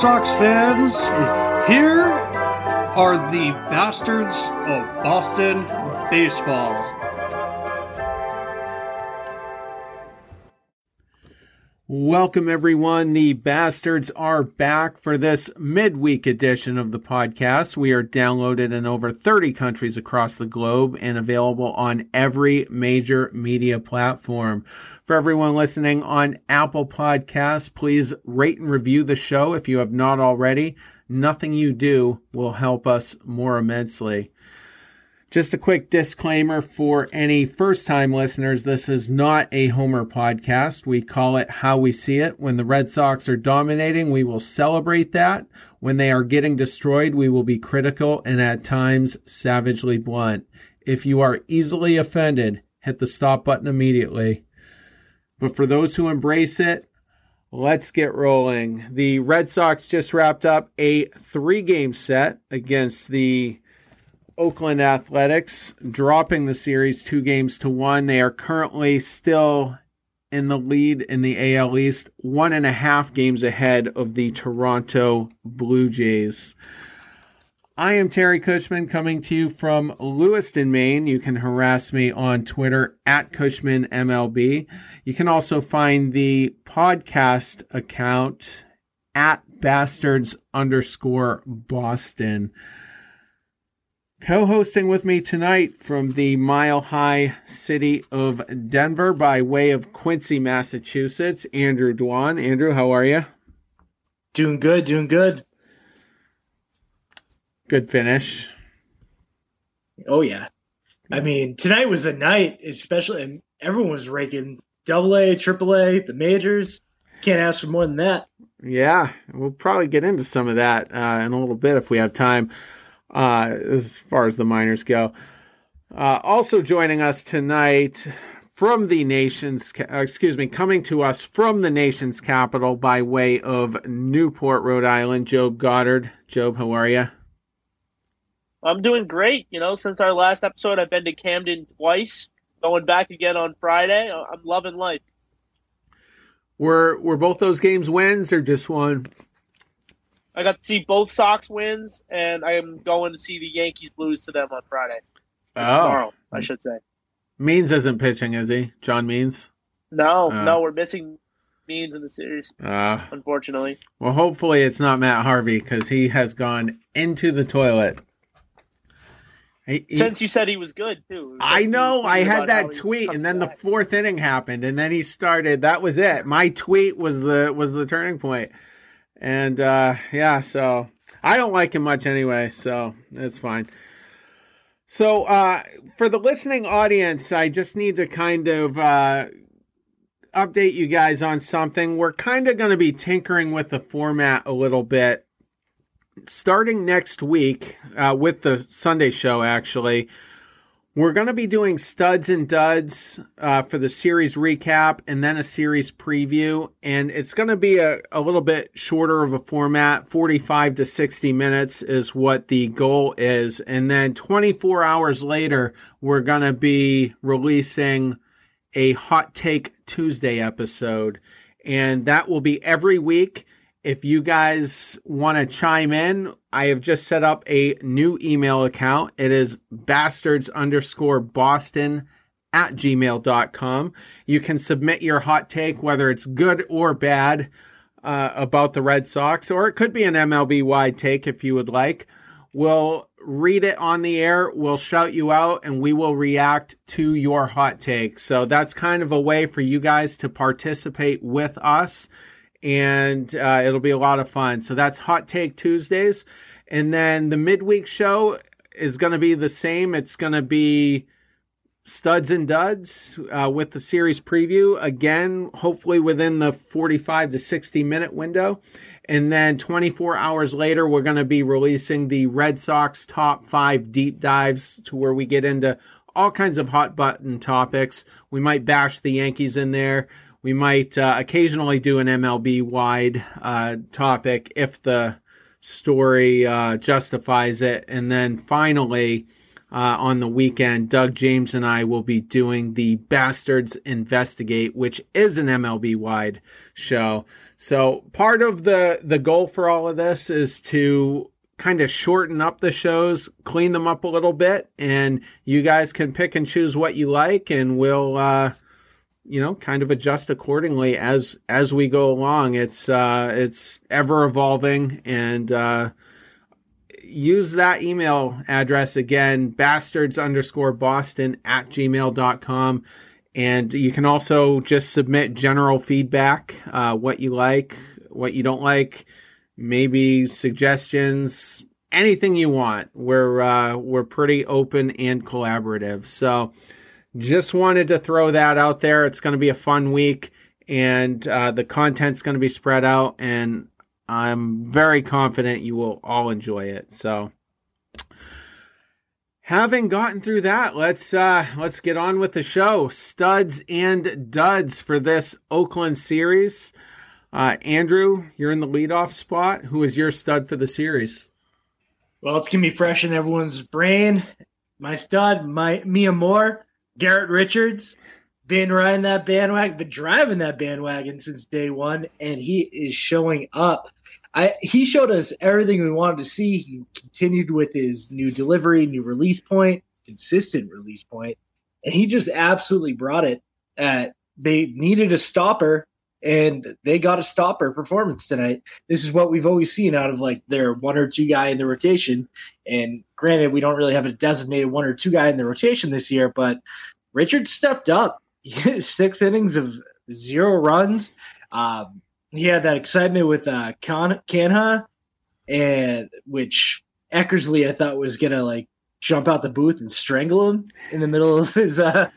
Sox fans. Here are the bastards of Boston baseball. Welcome, everyone. The bastards are back for this midweek edition of the podcast. We are downloaded in over 30 countries across the globe and available on every major media platform. For everyone listening on Apple Podcasts, please rate and review the show if you have not already. Nothing you do will help us more immensely. Just a quick disclaimer for any first time listeners this is not a Homer podcast. We call it How We See It. When the Red Sox are dominating, we will celebrate that. When they are getting destroyed, we will be critical and at times savagely blunt. If you are easily offended, hit the stop button immediately. But for those who embrace it, let's get rolling. The Red Sox just wrapped up a three game set against the Oakland Athletics, dropping the series two games to one. They are currently still in the lead in the AL East, one and a half games ahead of the Toronto Blue Jays. I am Terry Cushman coming to you from Lewiston, Maine. You can harass me on Twitter at CushmanMLB. You can also find the podcast account at bastards underscore Boston. Co hosting with me tonight from the mile high city of Denver by way of Quincy, Massachusetts, Andrew Dwan. Andrew, how are you? Doing good, doing good. Good finish. Oh, yeah. I mean, tonight was a night, especially, and everyone was raking double A, triple A, the majors. Can't ask for more than that. Yeah, we'll probably get into some of that uh, in a little bit if we have time uh, as far as the minors go. Uh, also joining us tonight from the nation's, excuse me, coming to us from the nation's capital by way of Newport, Rhode Island, Job Goddard. Job, how are you? I'm doing great. You know, since our last episode, I've been to Camden twice. Going back again on Friday. I'm loving life. Were were both those games wins or just one? I got to see both Sox wins, and I am going to see the Yankees lose to them on Friday. Oh, tomorrow, I should say. Means isn't pitching, is he? John Means? No, Oh. no, we're missing Means in the series, Uh, unfortunately. well, hopefully it's not Matt Harvey because he has gone into the toilet. He- he- Since you said he was good too. I know. I had that tweet, and then the fourth inning happened, and then he started. That was it. My tweet was the was the turning point, and uh, yeah. So I don't like him much anyway, so it's fine. So uh, for the listening audience, I just need to kind of uh, update you guys on something. We're kind of going to be tinkering with the format a little bit starting next week uh, with the Sunday show, actually, we're going to be doing studs and duds uh, for the series recap and then a series preview. And it's going to be a, a little bit shorter of a format 45 to 60 minutes is what the goal is. And then 24 hours later, we're going to be releasing a Hot Take Tuesday episode. And that will be every week. If you guys want to chime in, I have just set up a new email account. It is bastards underscore Boston at gmail.com. You can submit your hot take, whether it's good or bad, uh, about the Red Sox, or it could be an MLB wide take if you would like. We'll read it on the air, we'll shout you out, and we will react to your hot take. So that's kind of a way for you guys to participate with us and uh, it'll be a lot of fun. So that's Hot Take Tuesdays. And then the midweek show is going to be the same. It's going to be studs and duds uh, with the series preview again, hopefully within the 45 to 60 minute window. And then 24 hours later, we're going to be releasing the Red Sox top five deep dives to where we get into all kinds of hot button topics. We might bash the Yankees in there. We might uh, occasionally do an MLB wide uh, topic if the story uh, justifies it. And then finally, uh, on the weekend, Doug James and I will be doing the Bastards Investigate, which is an MLB wide show. So part of the, the goal for all of this is to kind of shorten up the shows, clean them up a little bit, and you guys can pick and choose what you like, and we'll, uh, you know, kind of adjust accordingly as as we go along. It's uh, it's ever evolving, and uh, use that email address again, bastards underscore Boston at gmail.com. And you can also just submit general feedback, uh, what you like, what you don't like, maybe suggestions, anything you want. We're uh, we're pretty open and collaborative. So just wanted to throw that out there. It's going to be a fun week, and uh, the content's going to be spread out, and I'm very confident you will all enjoy it. So. Having gotten through that, let's uh, let's get on with the show. Studs and duds for this Oakland series. Uh, Andrew, you're in the leadoff spot. Who is your stud for the series? Well, it's gonna be fresh in everyone's brain. My stud, my Mia Moore, Garrett Richards, been riding that bandwagon, been driving that bandwagon since day one, and he is showing up. I he showed us everything we wanted to see. He continued with his new delivery, new release point, consistent release point, and he just absolutely brought it. Uh, they needed a stopper and they got a stopper performance tonight. This is what we've always seen out of like their one or two guy in the rotation. And granted, we don't really have a designated one or two guy in the rotation this year, but Richard stepped up. Six innings of zero runs. Um, he had that excitement with uh, Canha, and which Eckersley I thought was gonna like jump out the booth and strangle him in the middle of his uh,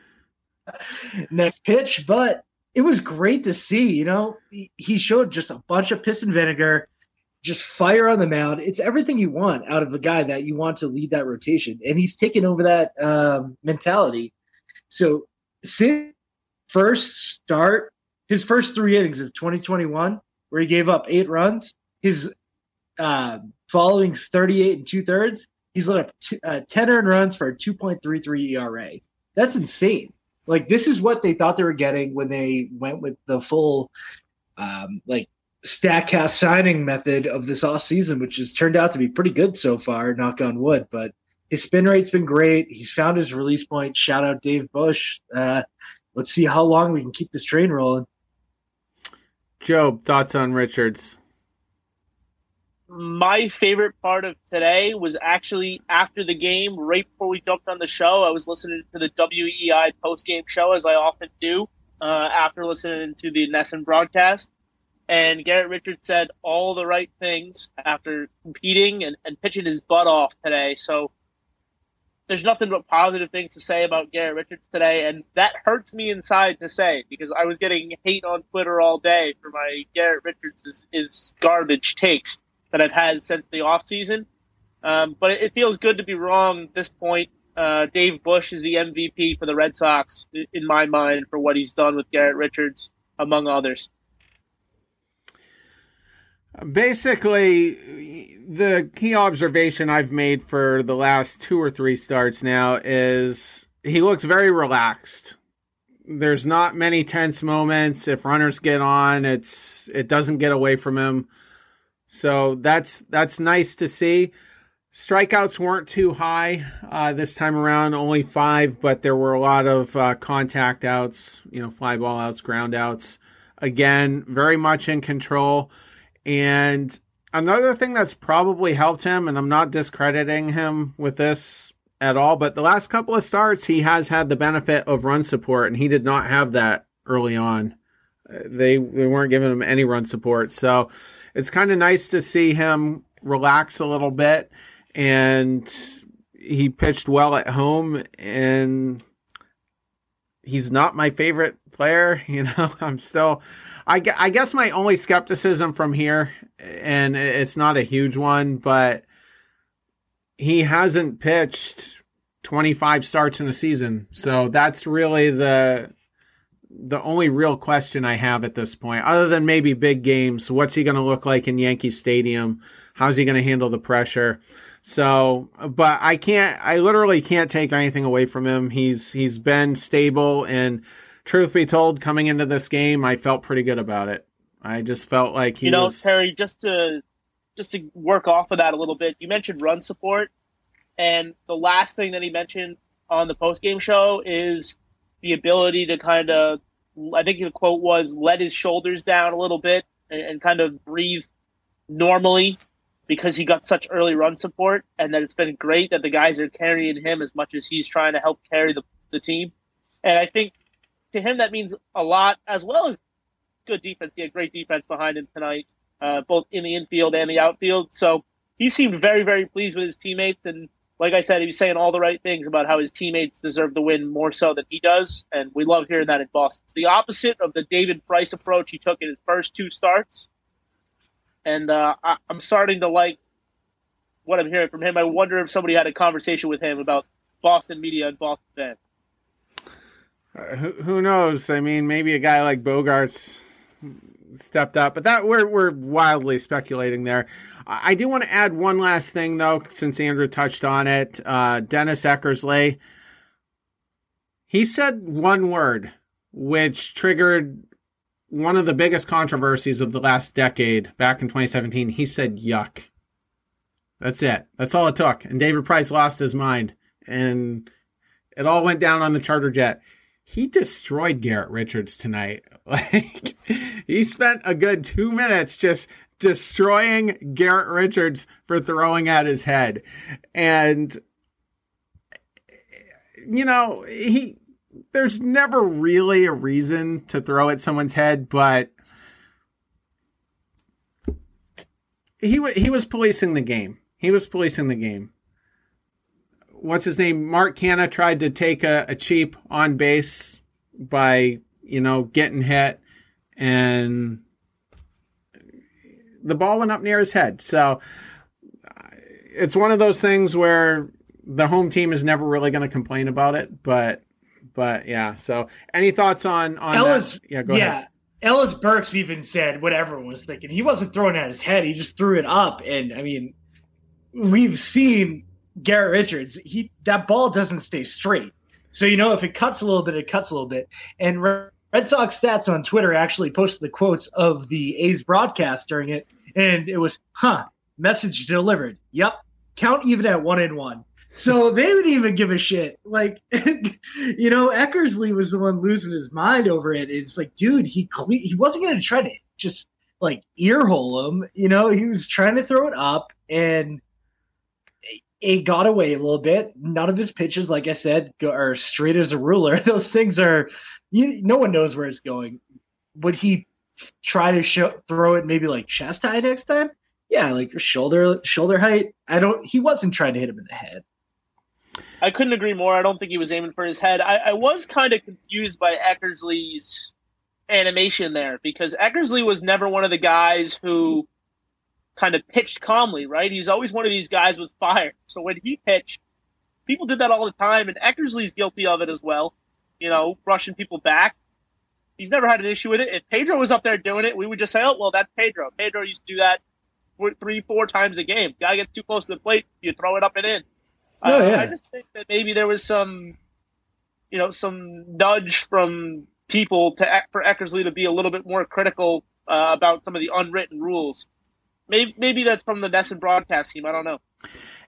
next pitch, but it was great to see. You know, he showed just a bunch of piss and vinegar, just fire on the mound. It's everything you want out of a guy that you want to lead that rotation, and he's taken over that um, mentality. So, since first start, his first three innings of 2021, where he gave up eight runs, his uh, following 38 and two thirds, he's let up uh, 10 earned runs for a 2.33 ERA. That's insane. Like this is what they thought they were getting when they went with the full um, like Statcast signing method of this off season, which has turned out to be pretty good so far. Knock on wood, but his spin rate's been great. He's found his release point. Shout out Dave Bush. Uh, let's see how long we can keep this train rolling. Job, thoughts on Richards? My favorite part of today was actually after the game, right before we jumped on the show. I was listening to the WEEI post game show, as I often do, uh, after listening to the NESN broadcast. And Garrett Richards said all the right things after competing and, and pitching his butt off today. So there's nothing but positive things to say about Garrett Richards today, and that hurts me inside to say because I was getting hate on Twitter all day for my Garrett Richards is, is garbage takes that I've had since the offseason. Um, but it, feels good to be wrong at this point. Uh, Dave Bush is the MVP for the Red Sox in my mind for what he's done with Garrett Richards, among others. Basically, the key observation I've made for the last two or three starts now is he looks very relaxed. There's not many tense moments. If runners get on, it's it doesn't get away from him. So that's that's nice to see. Strikeouts weren't too high uh, this time around, only five, but there were a lot of uh, contact outs, you know, fly ball outs, ground outs. Again, very much in control. And another thing that's probably helped him, and I'm not discrediting him with this at all, but the last couple of starts, he has had the benefit of run support, and he did not have that early on. They, they weren't giving him any run support. So, it's kind of nice to see him relax a little bit. And he pitched well at home, and he's not my favorite player. You know, I'm still, I, I guess my only skepticism from here, and it's not a huge one, but he hasn't pitched 25 starts in a season. So that's really the the only real question I have at this point, other than maybe big games, what's he going to look like in Yankee Stadium? how's he going to handle the pressure? So, but I can't, I literally can't take anything away from him. He's, he's been stable and truth be told, coming into this game, I felt pretty good about it. I just felt like he you know, was... Terry, just to, just to work off of that a little bit, you mentioned run support. And the last thing that he mentioned on the post game show is the ability to kind of, I think the quote was, let his shoulders down a little bit and, and kind of breathe normally because he got such early run support and that it's been great that the guys are carrying him as much as he's trying to help carry the, the team. And I think to him that means a lot, as well as good defense. He had great defense behind him tonight, uh, both in the infield and the outfield. So he seemed very, very pleased with his teammates. And like I said, he was saying all the right things about how his teammates deserve the win more so than he does. And we love hearing that in Boston. It's the opposite of the David Price approach he took in his first two starts and uh, I, am starting to like what I'm hearing from him. I wonder if somebody had a conversation with him about Boston media and Boston fans. Uh, who, who knows? I mean, maybe a guy like Bogaerts stepped up, but that we're we're wildly speculating there. I, do want to add one last thing though, since Andrew touched on it. Uh, Dennis Eckersley, he said one word, which triggered one of the biggest controversies of the last decade back in 2017. He said yuck. That's it. That's all it took. And David Price lost his mind and it all went down on the charter jet. He destroyed Garrett Richards tonight. Like he spent a good 2 minutes just destroying Garrett Richards for throwing at his head. And you know, he there's never really a reason to throw at someone's head, but he he was policing the game. He was policing the game. What's his name? Mark Canha tried to take a, a cheap on base by you know getting hit, and the ball went up near his head. So uh, it's one of those things where the home team is never really going to complain about it, but but yeah. So, any thoughts on on Ellis? That? Yeah, go yeah. ahead. Ellis Burks even said what everyone was thinking. He wasn't throwing at his head; he just threw it up. And I mean, we've seen Garrett Richards. He that ball doesn't stay straight. So you know, if it cuts a little bit, it cuts a little bit. And Red Sox stats on Twitter actually posted the quotes of the A's broadcast during it, and it was, "Huh, message delivered. Yep, count even at one and one." So they didn't even give a shit. Like, you know, Eckersley was the one losing his mind over it. It's like, dude, he cle- he wasn't going to try to just like earhole him. You know, he was trying to throw it up, and it got away a little bit. None of his pitches, like I said, go, are straight as a ruler. Those things are, you. No one knows where it's going. Would he try to show, throw it maybe like chest high next time? Yeah, like shoulder shoulder height. I don't. He wasn't trying to hit him in the head. I couldn't agree more. I don't think he was aiming for his head. I, I was kind of confused by Eckersley's animation there because Eckersley was never one of the guys who kind of pitched calmly, right? He's always one of these guys with fire. So when he pitched, people did that all the time, and Eckersley's guilty of it as well. You know, rushing people back. He's never had an issue with it. If Pedro was up there doing it, we would just say, "Oh, well, that's Pedro." Pedro used to do that three, four times a game. Guy gets too close to the plate, you throw it up and in. Oh, uh, yeah. I just think that maybe there was some, you know, some nudge from people to for Eckersley to be a little bit more critical uh, about some of the unwritten rules. Maybe maybe that's from the NESN broadcast team. I don't know.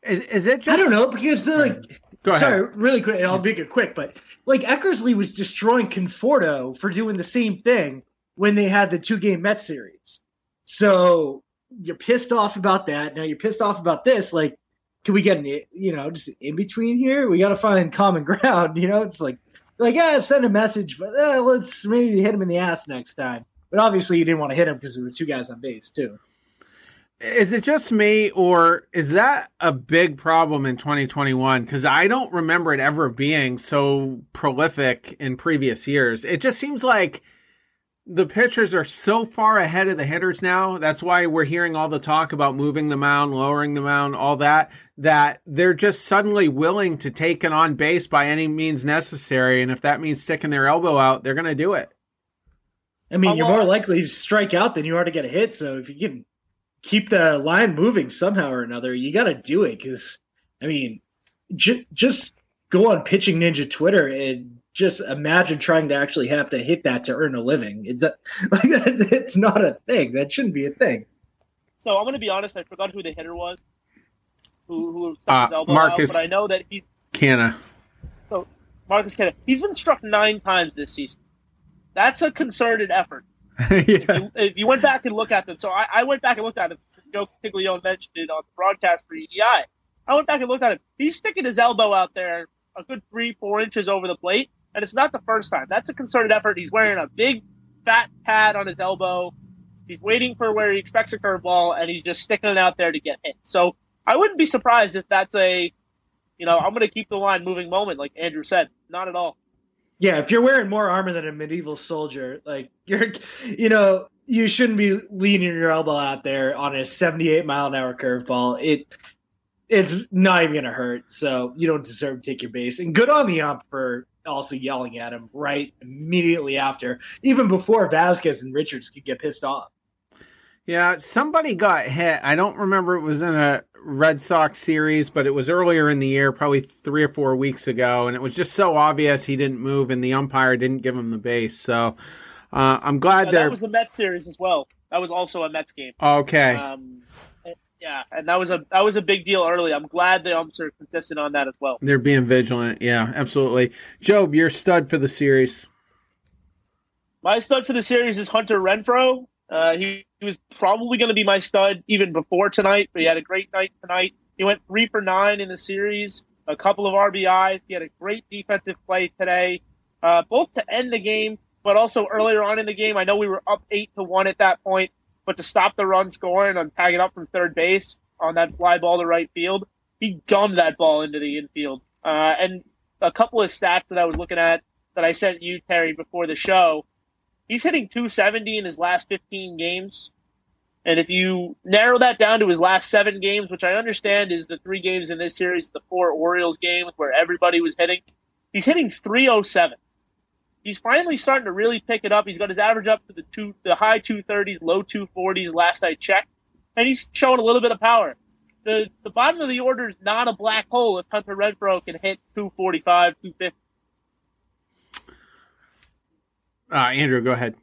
Is, is it just? I don't know because the like. Go sorry, ahead. really quick. I'll make it quick, but like Eckersley was destroying Conforto for doing the same thing when they had the two game Met series. So you're pissed off about that. Now you're pissed off about this. Like can we get an you know just in between here? We got to find common ground. You know, it's like like yeah, send a message, but uh, let's maybe hit him in the ass next time. But obviously, you didn't want to hit him because there were two guys on base too. Is it just me, or is that a big problem in 2021? Because I don't remember it ever being so prolific in previous years. It just seems like the pitchers are so far ahead of the hitters now. That's why we're hearing all the talk about moving the mound, lowering the mound, all that, that they're just suddenly willing to take an on base by any means necessary. And if that means sticking their elbow out, they're going to do it. I mean, you're more likely to strike out than you are to get a hit. So if you can keep the line moving somehow or another, you got to do it because, I mean, j- just go on pitching ninja Twitter and just imagine trying to actually have to hit that to earn a living. It's a, like it's not a thing. That shouldn't be a thing. So I'm going to be honest. I forgot who the hitter was. Who who Uh, his elbow Marcus- out, but I know that he's Canha. So Marcus Canha. He's been struck nine times this season. That's a concerted effort. yeah. If you, if you went back and looked at them, so I, I went back and looked at him. Joe Tiglione mentioned it on the broadcast for EI. I went back and looked at him. He's sticking his elbow out there a good three, four inches over the plate, and it's not the first time. That's a concerted effort. He's wearing a big, fat pad on his elbow. He's waiting for where he expects a curveball, and he's just sticking it out there to get hit. So I wouldn't be surprised if that's a, you know, I'm going to keep the line moving moment, like Andrew said. Not at all. Yeah, if you're wearing more armor than a medieval soldier, like you're, you know, you shouldn't be leaning your elbow out there on a 78 mile an hour curveball. It, it's not even gonna hurt. So you don't deserve to take your base. And good on the ump for also yelling at him right immediately after, even before Vazquez and Richards could get pissed off. Yeah, somebody got hit. I don't remember it was in a Red Sox series, but it was earlier in the year, probably three or four weeks ago, and it was just so obvious he didn't move, and the umpire didn't give him the base. So uh, I'm glad Uh, that was a Mets series as well. That was also a Mets game. okay. Um, yeah, and that was a that was a big deal early. I'm glad the umps are consistent on that as well. they're being vigilant. Yeah, absolutely. Job, you're stud for the series. My stud for the series is Hunter Renfroe. Uh, he, he was probably going to be my stud even before tonight, but he had a great night tonight. He went three for nine in the series, a couple of RBIs. He had a great defensive play today, uh, both to end the game, but also earlier on in the game. I know we were up eight to one at that point, but to stop the run scoring on tagging up from third base on that fly ball to right field, he gummed that ball into the infield. Uh, and a couple of stats that I was looking at that I sent you, Terry, before the show. He's hitting 270 in his last 15 games. And if you narrow that down to his last seven games, which I understand is the three games in this series, the four Orioles games where everybody was hitting, he's hitting 307. He's finally starting to really pick it up. He's got his average up to the two, the high 230s, low 240s last I checked, and he's showing a little bit of power. The the bottom of the order is not a black hole if Hunter Renfroe can hit 245, 250. Uh, Andrew, go ahead.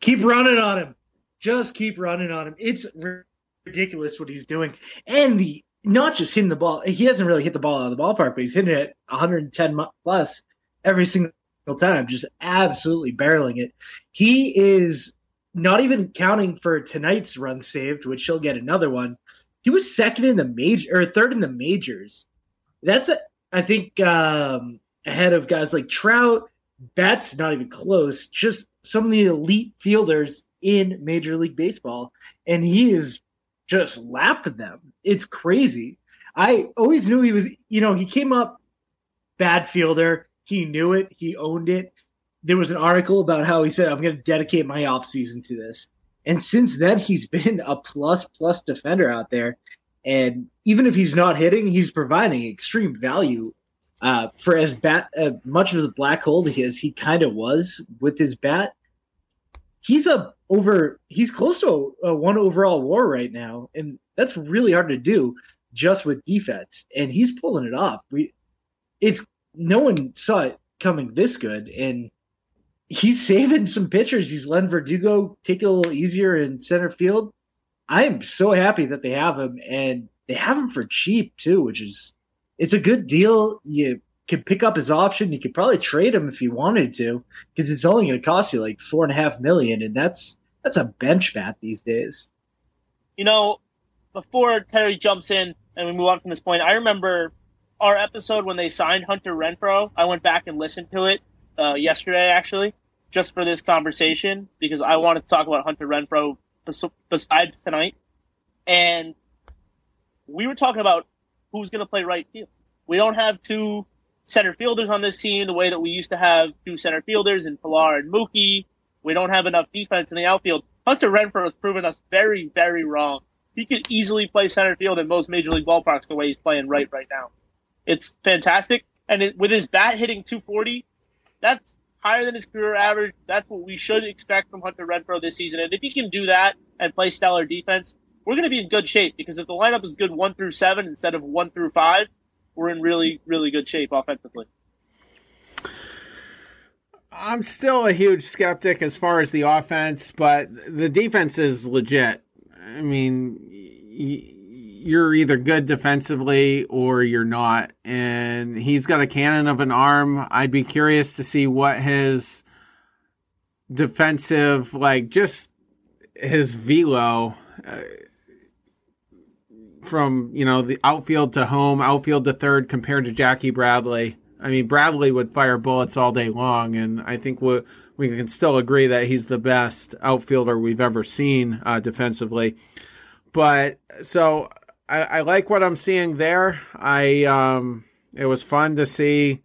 Keep running on him. Just keep running on him. It's ridiculous what he's doing. And the not just hitting the ball. He hasn't really hit the ball out of the ballpark, but he's hitting it 110 plus every single time, just absolutely barreling it. He is not even counting for tonight's run saved, which he'll get another one. He was second in the major or third in the majors. That's a, I think um, ahead of guys like Trout. That's not even close. Just some of the elite fielders in Major League Baseball, and he is just lapping them. It's crazy. I always knew he was, you know, he came up bad fielder. He knew it. He owned it. There was an article about how he said, I'm going to dedicate my offseason to this. And since then, he's been a plus plus defender out there. And even if he's not hitting, he's providing extreme value. Uh, for as bat, uh, much of a black hole he is, he kind of was with his bat. He's a over. He's close to a, a one overall WAR right now, and that's really hard to do just with defense. And he's pulling it off. We, it's no one saw it coming this good, and he's saving some pitchers. He's letting Verdugo take it a little easier in center field. I am so happy that they have him, and they have him for cheap too, which is it's a good deal. You could pick up his option. You could probably trade him if you wanted to, because it's only going to cost you like four and a half million, and that's that's a bench bat these days. You know, before Terry jumps in and we move on from this point, I remember our episode when they signed Hunter Renfroe. I went back and listened to it uh, yesterday, actually, just for this conversation because I wanted to talk about Hunter Renfroe bes- besides tonight. And we were talking about who's going to play right field. We don't have two center fielders on this team the way that we used to have two center fielders in Pilar and Mookie. We don't have enough defense in the outfield. Hunter Renfroe has proven us very, very wrong. He could easily play center field in most major league ballparks the way he's playing right right now. It's fantastic, and it, with his bat hitting 240, that's higher than his career average. That's what we should expect from Hunter Renfroe this season. And if he can do that and play stellar defense, we're going to be in good shape because if the lineup is good one through seven instead of one through five, we're in really, really good shape offensively. I'm still a huge skeptic as far as the offense, but the defense is legit. I mean, you're either good defensively or you're not. And he's got a cannon of an arm. I'd be curious to see what his defensive, like just his velo uh, from, you know, the outfield to home, outfield to third compared to Jackie Bradley. I mean, Bradley would fire bullets all day long, and I think we we can still agree that he's the best outfielder we've ever seen uh, defensively. But so I, I, like what I'm seeing there. I um, it was fun to see.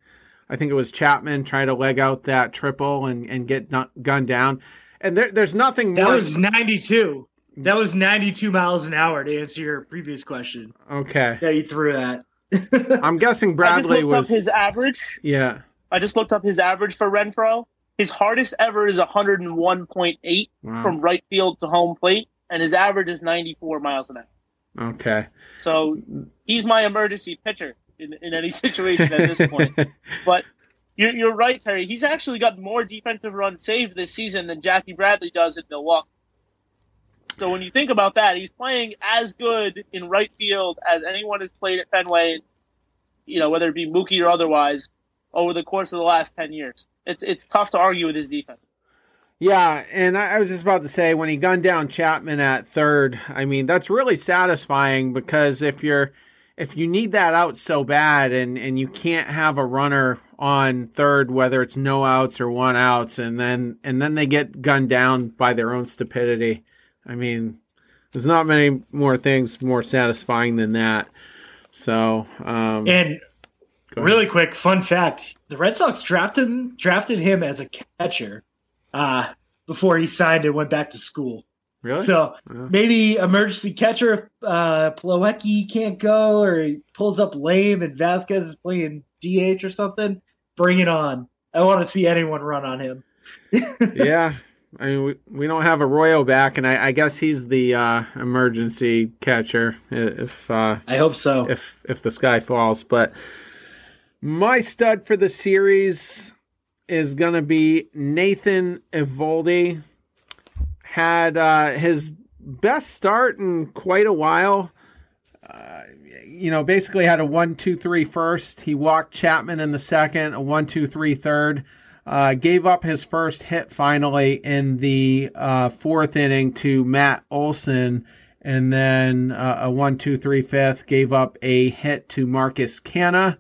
I think it was Chapman try to leg out that triple and, and get gunned down. And there, there's nothing that more. That was 92. That was 92 miles an hour to answer your previous question. Okay. Yeah, you threw that. I'm guessing Bradley was his average. Yeah. I just looked up his average for Renfroe. His hardest ever is 101.8 wow. from right field to home plate, and his average is 94 miles an hour. Okay. So he's my emergency pitcher in, in any situation at this point. but you're, you're right, Terry. He's actually got more defensive runs saved this season than Jackie Bradley does in Milwaukee. So when you think about that, he's playing as good in right field as anyone has played at Fenway, you know, whether it be Mookie or otherwise, over the course of the last ten years. It's it's tough to argue with his defense. Yeah, and I was just about to say when he gunned down Chapman at third, I mean that's really satisfying because if you're if you need that out so bad and and you can't have a runner on third whether it's no outs or one outs and then and then they get gunned down by their own stupidity. I mean, there's not many more things more satisfying than that. So, um, and really quick fun fact: the Red Sox drafted drafted him as a catcher uh, before he signed and went back to school. Really? So yeah. maybe emergency catcher if uh, Plawecki can't go or he pulls up lame and Vazquez is playing DH or something. Bring it on! I want to see anyone run on him. yeah, I mean we, we don't have Arroyo back, and I, I guess he's the uh, emergency catcher if uh, I hope so. If if the sky falls, but my stud for the series is going to be Nathan Eovaldi. Had uh, his best start in quite a while. Uh, you know, basically had a one, two, three first. He walked Chapman in the second, a one, two, three third. Uh, gave up his first hit finally in the uh, fourth inning to Matt Olson, and then uh, a one, two, three fifth. Gave up a hit to Marcus Canha.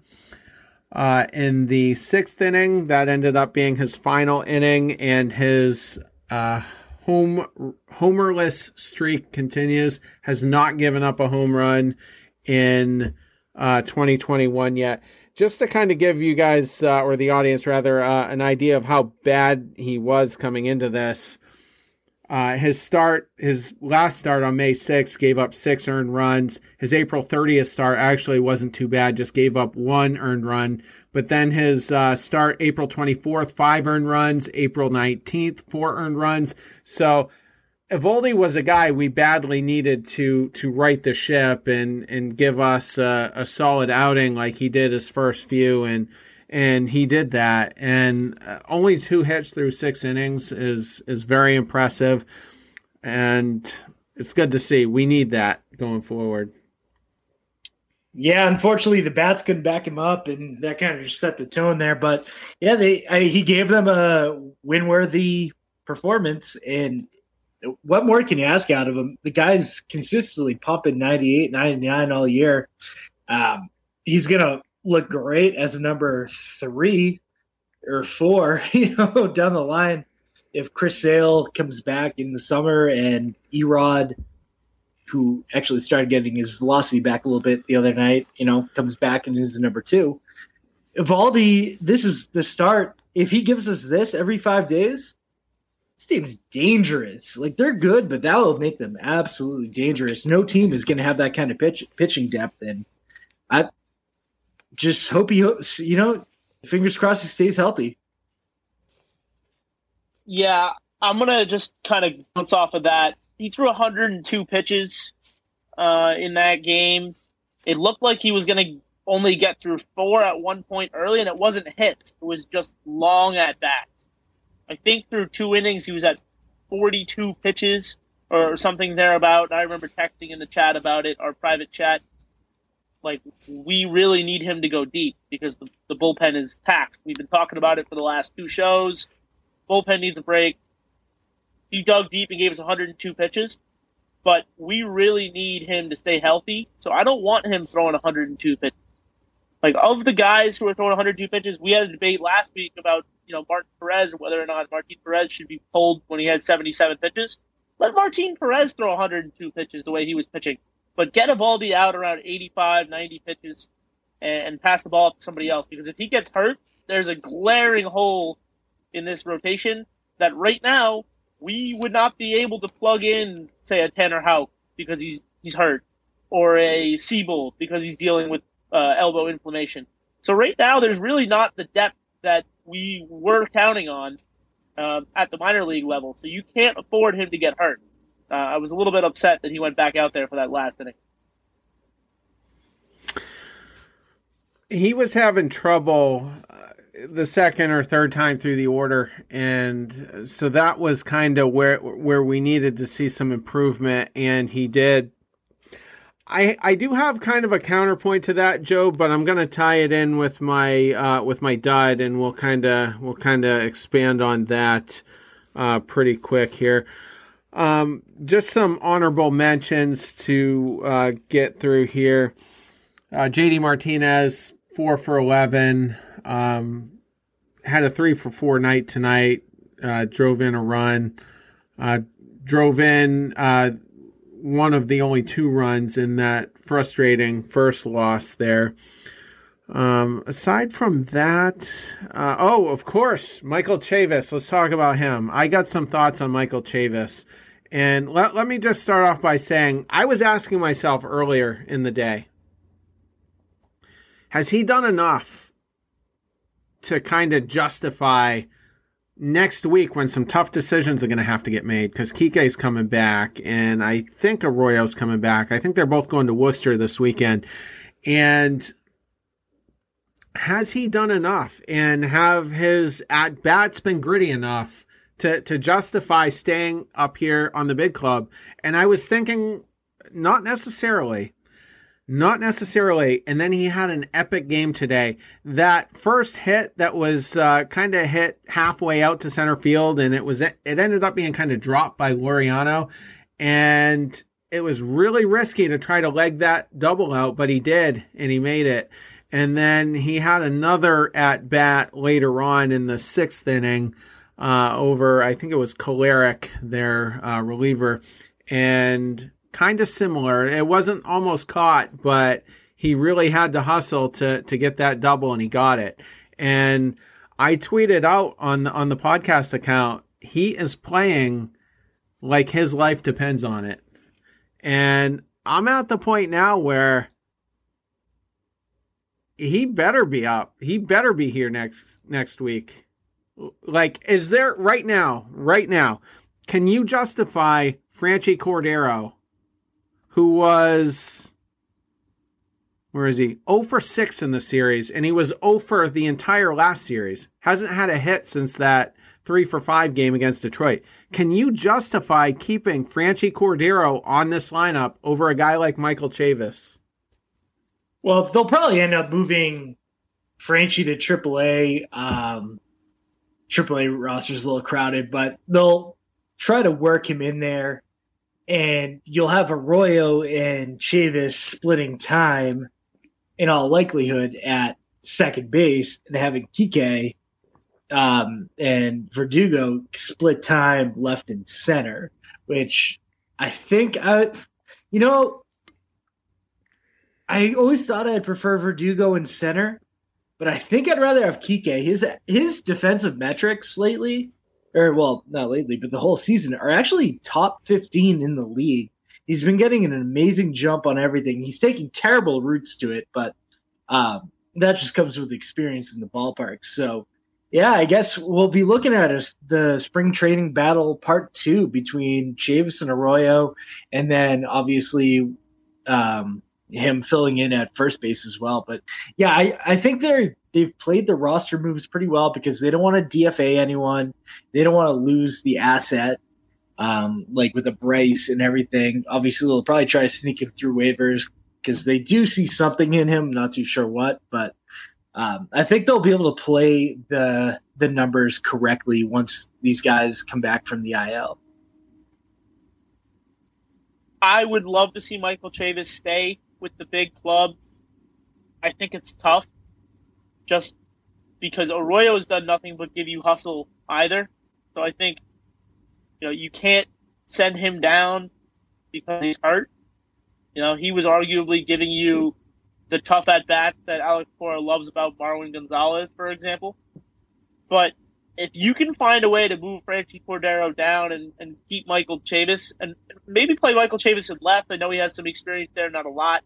Uh, in the sixth inning, that ended up being his final inning, and his uh, home homerless streak continues. Has not given up a home run in uh, 2021 yet. Just to kind of give you guys, uh, or the audience rather, uh, an idea of how bad he was coming into this. Uh, his start, his last start on May 6th, gave up six earned runs. His April 30th start actually wasn't too bad, just gave up one earned run. But then his uh, start April 24th, five earned runs. April 19th, four earned runs. So Eovaldi was a guy we badly needed to to right the ship and and give us a, a solid outing like he did his first few and and he did that. And uh, only two hits through six innings is is very impressive, and it's good to see. We need that going forward. Yeah, unfortunately, the bats couldn't back him up, and that kind of just set the tone there. But yeah, they I, he gave them a win-worthy performance, and what more can you ask out of him? The guy's consistently pumping 98, 99 all year. Um, he's gonna look great as a number three or four, you know, down the line. If Chris Sale comes back in the summer and E-Rod, who actually started getting his velocity back a little bit the other night, you know, comes back and is number two. Eovaldi, this is the start. If he gives us this every five days, this team's dangerous. Like they're good, but that will make them absolutely dangerous. No team is going to have that kind of pitch, pitching depth, and I just hope he, you know, fingers crossed he stays healthy. Yeah, I'm gonna just kind of bounce off of that. He threw 102 pitches uh, in that game. It looked like he was gonna only get through four at one point early, and it wasn't hit. It was just long at bat. I think through two innings, he was at 42 pitches or something thereabout. I remember texting in the chat about it, our private chat. Like, we really need him to go deep because the, the bullpen is taxed. We've been talking about it for the last two shows. Bullpen needs a break. He dug deep and gave us 102 pitches, but we really need him to stay healthy. So I don't want him throwing 102 pitches. Like of the guys who are throwing 102 pitches, we had a debate last week about you know Martin Perez whether or not Martin Perez should be pulled when he has 77 pitches. Let Martin Perez throw 102 pitches the way he was pitching, but get Eovaldi out around 85, 90 pitches, and, and pass the ball up to somebody else. Because if he gets hurt, there's a glaring hole in this rotation that right now we would not be able to plug in, say, a Tanner Houck because he's he's hurt, or a Seabold because he's dealing with uh, elbow inflammation. So right now, there's really not the depth that we were counting on um, at the minor league level. So you can't afford him to get hurt. Uh, I was a little bit upset that he went back out there for that last inning. He was having trouble uh, the second or third time through the order, and so that was kind of where where we needed to see some improvement, and he did I I do have kind of a counterpoint to that, Joe, but I'm gonna tie it in with my uh, with my dud, and we'll kind of we'll kind of expand on that uh, pretty quick here. Um, just some honorable mentions to uh, get through here. Uh, JD Martinez four for eleven, um, had a three for four night tonight. Uh, drove in a run. Uh, drove in one of the only two runs in that frustrating first loss there. Um, aside from that, uh, oh, of course, Michael Chavis. Let's talk about him. I got some thoughts on Michael Chavis. And let, let me just start off by saying I was asking myself earlier in the day has he done enough to kind of justify next week when some tough decisions are going to have to get made because Kike's coming back and I think Arroyo's coming back. I think they're both going to Worcester this weekend. And has he done enough and have his at bats been gritty enough to, to justify staying up here on the big club? And I was thinking not necessarily. Not necessarily. And then he had an epic game today. That first hit that was uh, kind of hit halfway out to center field, and it was it ended up being kind of dropped by Laureano, and it was really risky to try to leg that double out, but he did, and he made it. And then he had another at bat later on in the sixth inning uh, over, I think it was Kolarek, their uh, reliever, and kind of similar. It wasn't almost caught, but he really had to hustle to to get that double, and he got it. And I tweeted out on the, on the podcast account, he is playing like his life depends on it. And I'm at the point now where he better be up. He better be here next next week. Like, is there right now, right now, can you justify Franchy Cordero who was where is he? 0 for 6 in the series, and he was 0 for the entire last series. Hasn't had a hit since that 3 for 5 game against Detroit. Can you justify keeping Franchy Cordero on this lineup over a guy like Michael Chavis? Well, they'll probably end up moving Franchy to AAA. Um, AAA roster's a little crowded, but they'll try to work him in there and you'll have Arroyo and Chavis splitting time in all likelihood at second base and having Kike um, and Verdugo split time left and center, which I think I, you know, I always thought I'd prefer Verdugo in center, but I think I'd rather have Kike. His his defensive metrics lately or well, not lately, but the whole season are actually top 15 in the league. He's been getting an amazing jump on everything. He's taking terrible routes to it, but um, that just comes with experience in the ballpark. So yeah, I guess we'll be looking at a, the spring training battle part two between Chavis and Arroyo, and then obviously um, him filling in at first base as well. But yeah, I, I think they're they've played the roster moves pretty well because they don't want to DFA anyone, they don't want to lose the asset. Um, like with a brace and everything, obviously they'll probably try to sneak him through waivers because they do see something in him. Not too sure what, but um, I think they'll be able to play the the numbers correctly once these guys come back from the IL. I would love to see Michael Chavis stay with the big club. I think it's tough, just because Arroyo has done nothing but give you hustle either. So I think, you know, you can't send him down because he's hurt. You know, he was arguably giving you the tough at bat that Alex Cora loves about Marwin Gonzalez, for example. But if you can find a way to move Franchy Cordero down and, and keep Michael Chavis and maybe play Michael Chavis in left, I know he has some experience there, not a lot,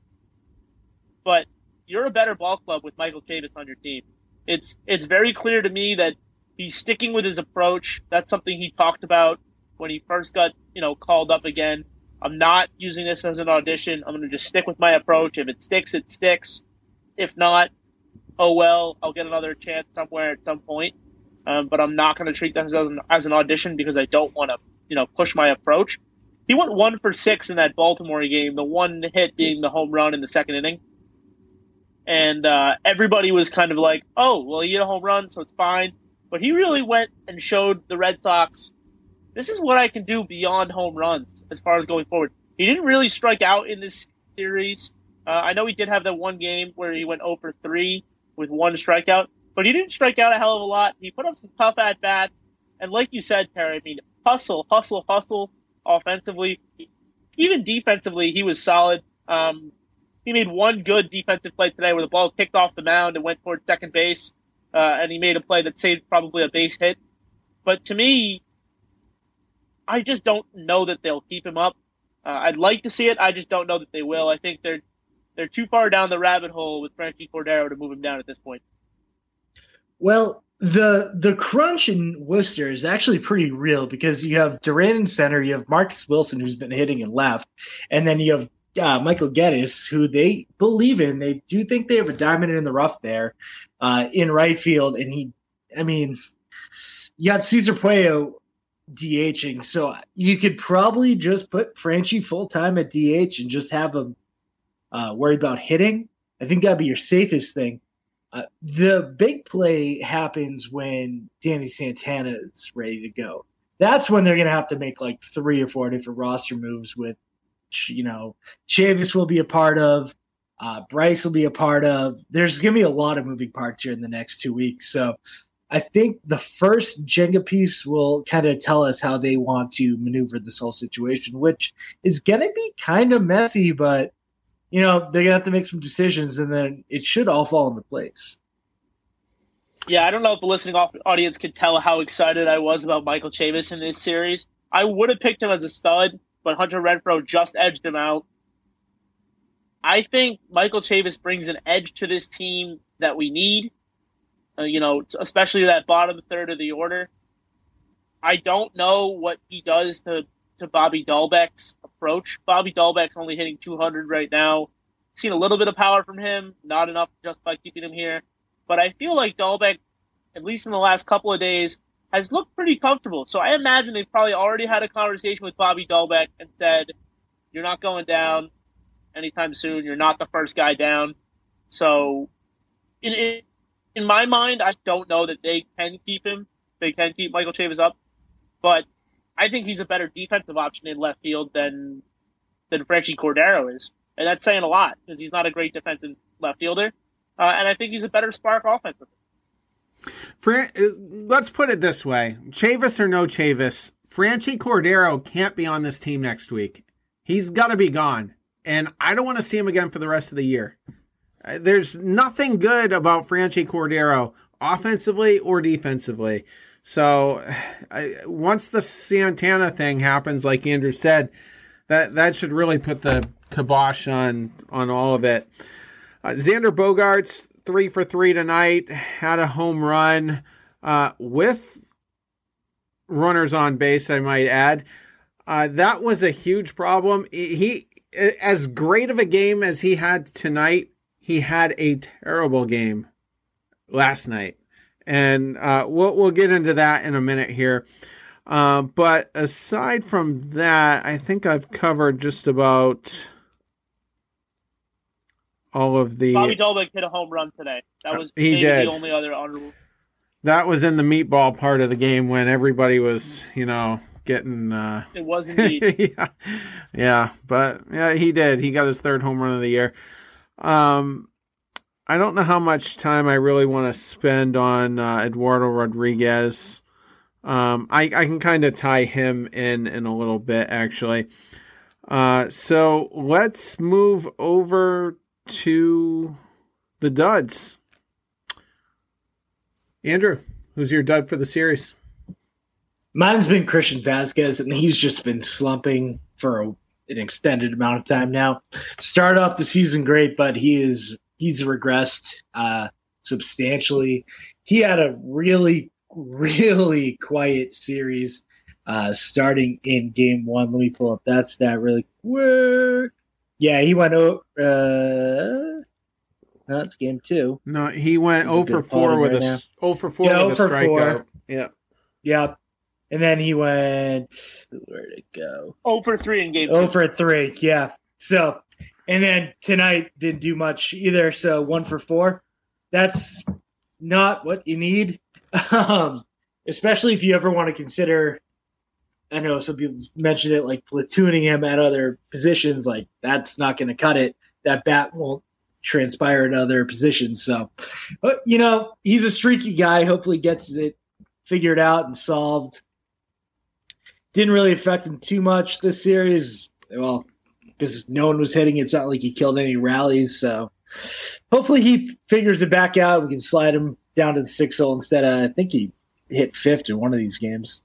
but you're a better ball club with Michael Chavis on your team. It's it's very clear to me that he's sticking with his approach. That's something he talked about when he first got you know called up again. I'm not using this as an audition. I'm going to just stick with my approach. If it sticks, it sticks. If not, oh well, I'll get another chance somewhere at some point. Um, but I'm not going to treat this as an, as an audition because I don't want to, you know, push my approach. He went one for six in that Baltimore game. The one hit being the home run in the second inning, and uh, everybody was kind of like, "Oh, well, he hit a home run, so it's fine." But he really went and showed the Red Sox this is what I can do beyond home runs as far as going forward. He didn't really strike out in this series. Uh, I know he did have that one game where he went 0 for 3 with one strikeout, but he didn't strike out a hell of a lot. He put up some tough at bats. And like you said, Terry, I mean, hustle, hustle, hustle offensively. Even defensively, he was solid. Um, he made one good defensive play today where the ball kicked off the mound and went towards second base, uh, and he made a play that saved probably a base hit. But to me, I just don't know that they'll keep him up. Uh, I'd like to see it. I just don't know that they will. I think they're they're too far down the rabbit hole with Franchy Cordero to move him down at this point. Well, the the crunch in Worcester is actually pretty real because you have Duran in center, you have Marcus Wilson who's been hitting in left, and then you have uh, Michael Gettys who they believe in. They do think they have a diamond in the rough there uh, in right field, and he, I mean, you got Cesar Puello DHing. So you could probably just put Franchy full time at DH and just have him uh, worry about hitting. I think that'd be your safest thing. Uh, the big play happens when Danny Santana is ready to go. That's when they're going to have to make like three or four different roster moves with, you know, Chavis will be a part of, uh, Brice will be a part of. There's going to be a lot of moving parts here in the next two weeks. So I think the first Jenga piece will kind of tell us how they want to maneuver this whole situation, which is going to be kind of messy, but you know they're going to have to make some decisions, and then it should all fall into place. Yeah, I don't know if the listening audience could tell how excited I was about Michael Chavis in this series. I would have picked him as a stud, but Hunter Renfroe just edged him out. I think Michael Chavis brings an edge to this team that we need uh, you know, especially that bottom third of the order. I don't know what he does to, to Bobby Dalbec's approach. Bobby Dalbec's only hitting 200 right now. Seen a little bit of power from him, not enough just by keeping him here. But I feel like Dalbec, at least in the last couple of days, has looked pretty comfortable. So I imagine they've probably already had a conversation with Bobby Dalbec and said, "You're not going down anytime soon. You're not the first guy down." So, in, in my mind, I don't know that they can keep him. They can keep Michael Chavis up, but I think he's a better defensive option in left field than than Franchy Cordero is, and that's saying a lot because he's not a great defensive left fielder, uh, and I think he's a better spark offensively. Uh, let's put it this way: Chavis or no Chavis, Franchy Cordero can't be on this team next week. He's got to be gone, and I don't want to see him again for the rest of the year. There's nothing good about Franchy Cordero offensively or defensively. So I, once the Santana thing happens, like Andrew said, that that should really put the kibosh on on all of it. Uh, Xander Bogaerts three for three tonight, had a home run. uh, with runners on base. I might add. Uh, that was a huge problem. He, as great of a game as he had tonight, he had a terrible game last night, and uh, we'll we'll get into that in a minute here. Uh, but aside from that, I think I've covered just about all of the. Bobby Dalbec hit a home run today. That was he did. the only other honorable. That was in the meatball part of the game when everybody was, you know, getting. Uh... It was indeed. yeah, yeah, but yeah, he did. He got his third home run of the year. Um, I don't know how much time I really want to spend on uh, Eduardo Rodriguez. Um, I, I can kind of tie him in in a little bit, actually. Uh, so let's move over to the duds. Andrew, who's your dud for the series? Mine's been Christian Vazquez, and he's just been slumping for a, an extended amount of time now. Start off the season great, but he is he's regressed uh, substantially. He had a really really quiet series uh, starting in game one. Let me pull up that stat really quick. Yeah, he went over. Uh, no, it's game two. No, he went He's 0 for 4 with right a now. 0 for 4 yeah, with a strikeout. Four. Yeah. Yep. And then he went where'd it go? 0 for 3 in game 0 two. for 3, yeah. So and then tonight didn't do much either, so 1 for 4. That's not what you need. Um, especially if you ever want to consider I know some people mentioned it like platooning him at other positions, like that's not going to cut it. That bat won't transpire at other positions. So, but you know, he's a streaky guy. Hopefully, gets it figured out and solved. Didn't really affect him too much this series. Well, because no one was hitting. It's not like he killed any rallies. So, hopefully, he figures it back out. We can slide him down to the six hole instead of. I think he hit fifth in one of these games.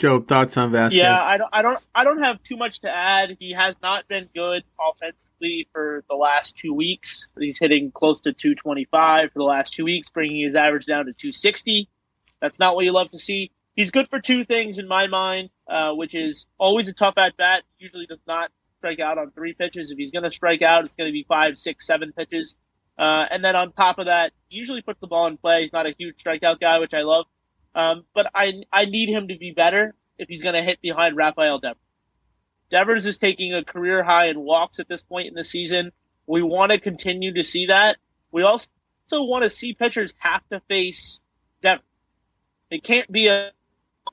Joe, thoughts on Vazquez? Yeah, I don't, I don't, I don't have too much to add. He has not been good offensively for the last two weeks. He's hitting close to 225 for the last two weeks, bringing his average down to 260. That's not what you love to see. He's good for two things in my mind, uh, which is always a tough at bat. Usually does not strike out on three pitches. If he's going to strike out, it's going to be five, six, seven pitches. Uh, and then on top of that, usually puts the ball in play. He's not a huge strikeout guy, which I love. Um, but I I need him to be better if he's going to hit behind Rafael Devers. Devers is taking a career high in walks at this point in the season. We want to continue to see that. We also want to see pitchers have to face Devers. It can't be a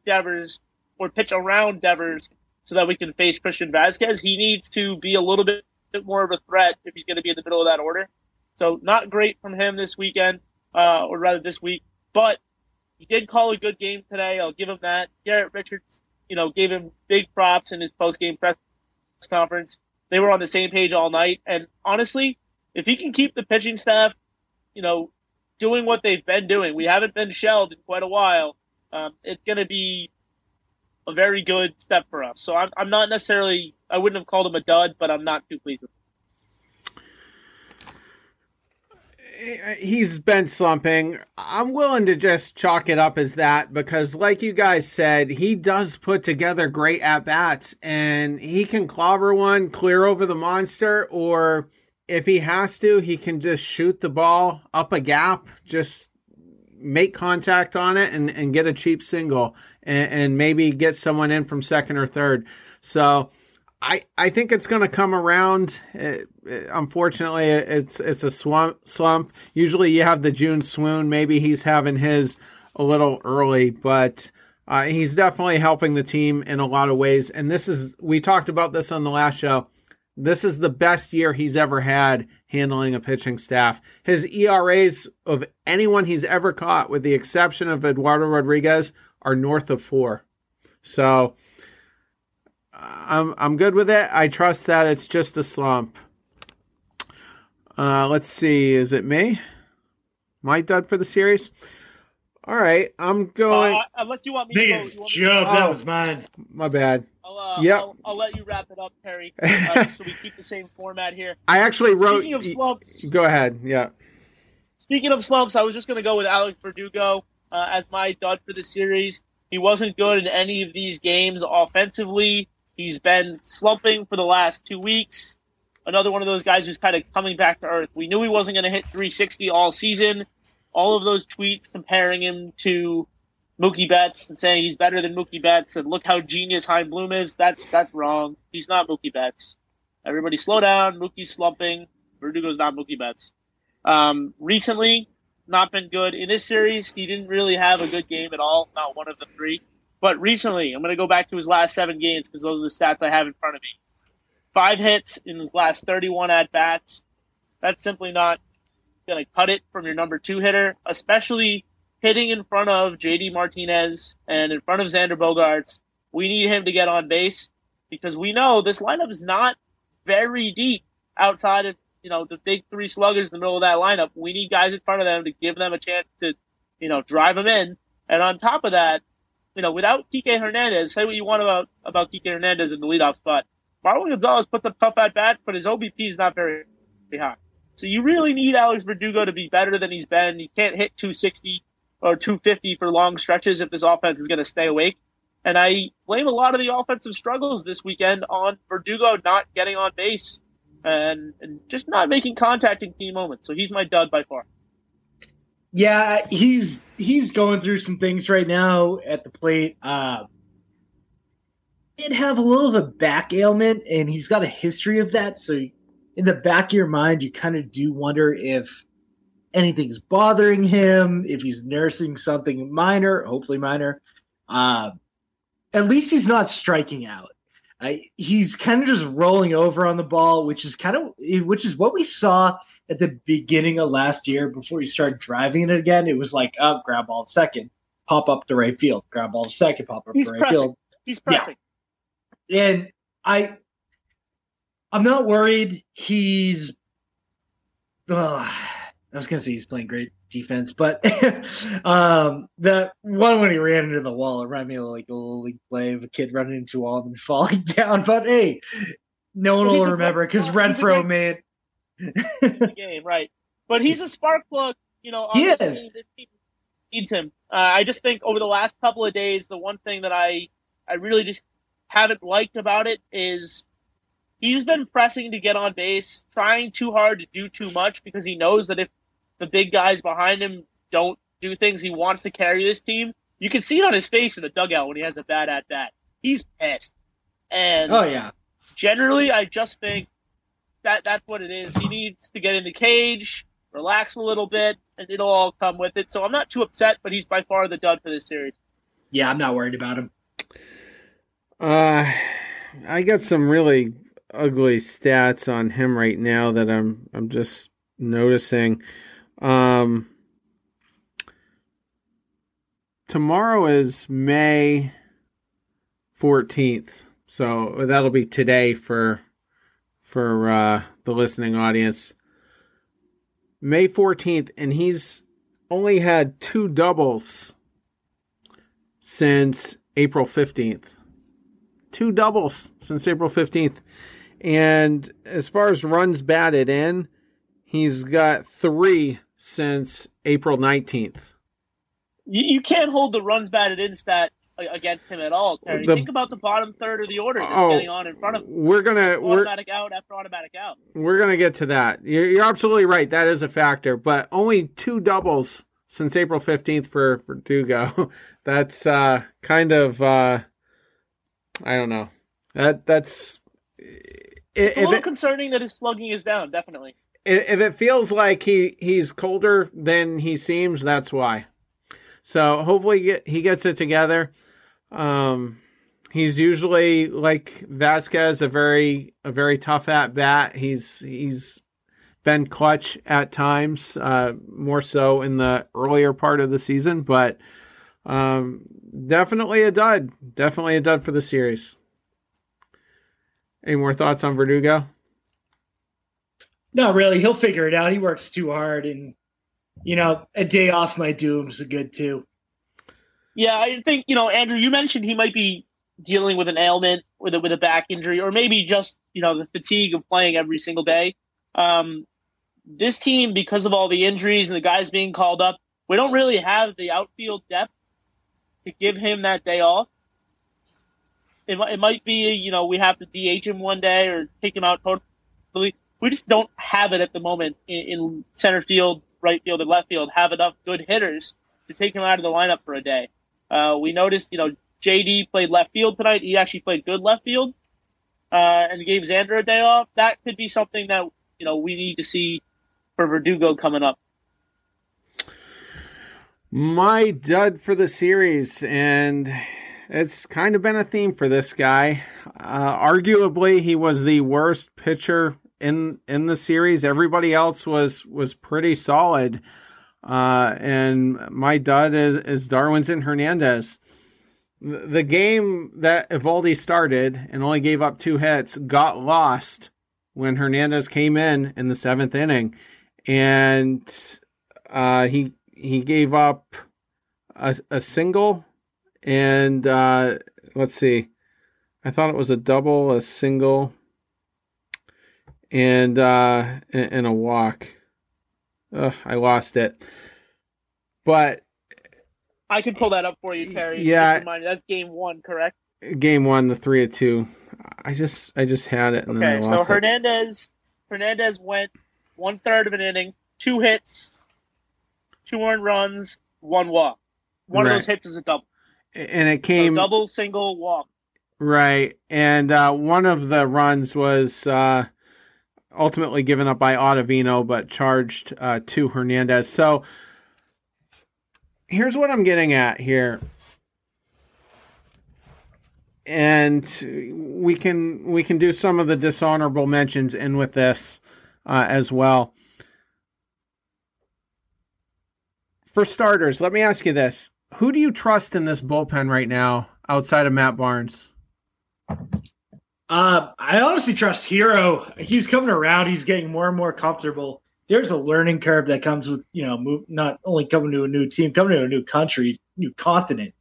Devers or pitch around Devers so that we can face Christian Vazquez. He needs to be a little bit more of a threat if he's going to be in the middle of that order. So not great from him this weekend, uh, or rather this week. But he did call a good game today. I'll give him that. Garrett Richards, you know, gave him big props in his post game press conference. They were on the same page all night. And honestly, if he can keep the pitching staff, you know, doing what they've been doing, we haven't been shelled in quite a while. Um, it's going to be a very good step for us. So I'm, I'm not necessarily, I wouldn't have called him a dud, but I'm not too pleased with. He's been slumping. I'm willing to just chalk it up as that because, like you guys said, he does put together great at bats and he can clobber one, clear over the monster, or if he has to, he can just shoot the ball up a gap, just make contact on it and, and get a cheap single and, and maybe get someone in from second or third. So, I, I think it's going to come around. It, it, unfortunately, it's it's a slump. Slump. Usually, you have the June swoon. Maybe he's having his a little early, but uh, he's definitely helping the team in a lot of ways. And this is we talked about this on the last show. This is the best year he's ever had handling a pitching staff. His ERAs of anyone he's ever caught, with the exception of Eduardo Rodriguez, are north of four. So I'm I'm good with it. I trust that it's just a slump. Uh, let's see. Is it me? My dud for the series. All right, I'm going. Uh, unless you want me Biggest to go. joke. That was mine. My bad. I'll, uh, yep. I'll, I'll, let you wrap it up, Terry, uh, so we keep the same format here. I actually wrote. Speaking of slumps, go ahead. Yeah. speaking of slumps, I was just going to go with Alex Verdugo uh, as my dud for the series. He wasn't good in any of these games offensively. He's been slumping for the last two weeks. Another one of those guys who's kind of coming back to earth. We knew he wasn't going to hit 360 all season. All of those tweets comparing him to Mookie Betts and saying he's better than Mookie Betts and look how genius Chaim Bloom is. That's that's wrong. He's not Mookie Betts. Everybody slow down. Mookie's slumping. Verdugo's not Mookie Betts. Um, recently, not been good in this series. He didn't really have a good game at all, not one of the three. But recently, I'm going to go back to his last seven games because those are the stats I have in front of me. Five hits in his last 31 at bats. That's simply not going to cut it from your number two hitter, especially hitting in front of JD Martinez and in front of Xander Bogaerts. We need him to get on base because we know this lineup is not very deep outside of you know the big three sluggers in the middle of that lineup. We need guys in front of them to give them a chance to you know drive them in. And on top of that, you know, without Kike Hernandez, say what you want about about Kike Hernandez in the leadoff spot. Marwin Gonzalez puts up tough at bat, but his OBP is not very, very high. So you really need Alex Verdugo to be better than he's been. You can't hit 260 or 250 for long stretches if this offense is going to stay awake. And I blame a lot of the offensive struggles this weekend on Verdugo not getting on base and, and just not making contact in key moments. So he's my dud by far. Yeah, he's he's going through some things right now at the plate. Uh, did have a little of a back ailment, and he's got a history of that. So, in the back of your mind, you kind of do wonder if anything's bothering him, if he's nursing something minor, hopefully minor. Uh, at least he's not striking out. Uh, he's kind of just rolling over on the ball, which is kind of which is what we saw at the beginning of last year before he started driving it again. It was like, oh, grab ball second, pop up the right field, grab ball second, pop up He's the right pressing. field. He's pressing. Yeah. And I, I'm not worried. He's, uh, I was gonna say he's playing great defense, but um, that one when he ran into the wall, it reminded me of like a little league play of a kid running into a wall and falling down. But hey, no one will remember because Renfroe made. the game, right? But he's a spark plug, you know. He this is. Team. Team needs him. Uh, I just think over the last couple of days, the one thing that I I really just haven't liked about it is he's been pressing to get on base, trying too hard to do too much because he knows that if the big guys behind him don't do things, he wants to carry this team. You can see it on his face in the dugout when he has a bad at bat. He's pissed, and Oh yeah, generally, I just think that that's what it is. He needs to get in the cage, relax a little bit, and it'll all come with it. So I'm not too upset, but he's by far the dud for this series. yeah. I'm not worried about him. Uh, I got some really ugly stats on him right now that I'm I'm just noticing. Um, tomorrow is May fourteenth, so that'll be today for for uh, the listening audience. May fourteenth, and he's only had two doubles since April fifteenth two doubles since April 15th. And as far as runs batted in, he's got three since April 19th. You, you can't hold the runs batted in stat against him at all, Terry. The- Think about the bottom third of the order that's Oh, getting on in front of him. We're gonna we're Automatic out after automatic out. we're gonna get to that. You're, you're absolutely right. That is a factor, but only two doubles since April 15th for for Dugo. That's uh, kind of uh, I don't know. That that's It's a little it, concerning that his slugging is down, definitely. if it feels like he he's colder than he seems, that's why. So hopefully he he gets it together. Um, he's usually like Vazquez, a very a very tough at bat. He's he's been clutch at times, uh, more so in the earlier part of the season, but um, definitely a dud. Definitely a dud for the series. Any more thoughts on Verdugo? No, really, he'll figure it out. He works too hard, and you know, a day off might do him so good too. Yeah, I think you know, Andrew. You mentioned he might be dealing with an ailment, with a with a back injury, or maybe just you know the fatigue of playing every single day. Um, this team, because of all the injuries and the guys being called up, we don't really have the outfield depth to give him that day off. It, it might be, you know, we have to DH him one day or take him out totally. We just don't have it at the moment in, in center field, right field, and left field. Have enough good hitters to take him out of the lineup for a day. Uh, we noticed, you know, JD played left field tonight. He actually played good left field uh, and gave Xander a day off. That could be something that you know we need to see for Verdugo coming up. My dud for the series, and it's kind of been a theme for this guy. Uh, arguably, he was the worst pitcher in in the series. Everybody else was was pretty solid, uh, and my dud is is Darwinzon Hernandez. The game that Eovaldi started and only gave up two hits got lost when Hernandez came in in the seventh inning, and uh, he he gave up a, a single and uh, let's see, I thought it was a double, a single, and uh, and a walk. Ugh, I lost it, but I can pull that up for you, Terry. Yeah, that's game one, correct? Game one, the three of two. I just I just had it. okay, so Hernandez it. Hernandez went one third of an inning, two hits, two earned runs, one walk. One right. of those hits is a double. And it came so double, single, walk. Right, and uh, one of the runs was uh, ultimately given up by Ottavino, but charged uh, to Hernandez. So here's what I'm getting at here. And we can we can do some of the dishonorable mentions in with this uh, as well. For starters, let me ask you this: Who do you trust in this bullpen right now, outside of Matt Barnes? Uh, I honestly trust Hero. He's coming around. He's getting more and more comfortable there's a learning curve that comes with you know move, not only coming to a new team, coming to a new country, new continent.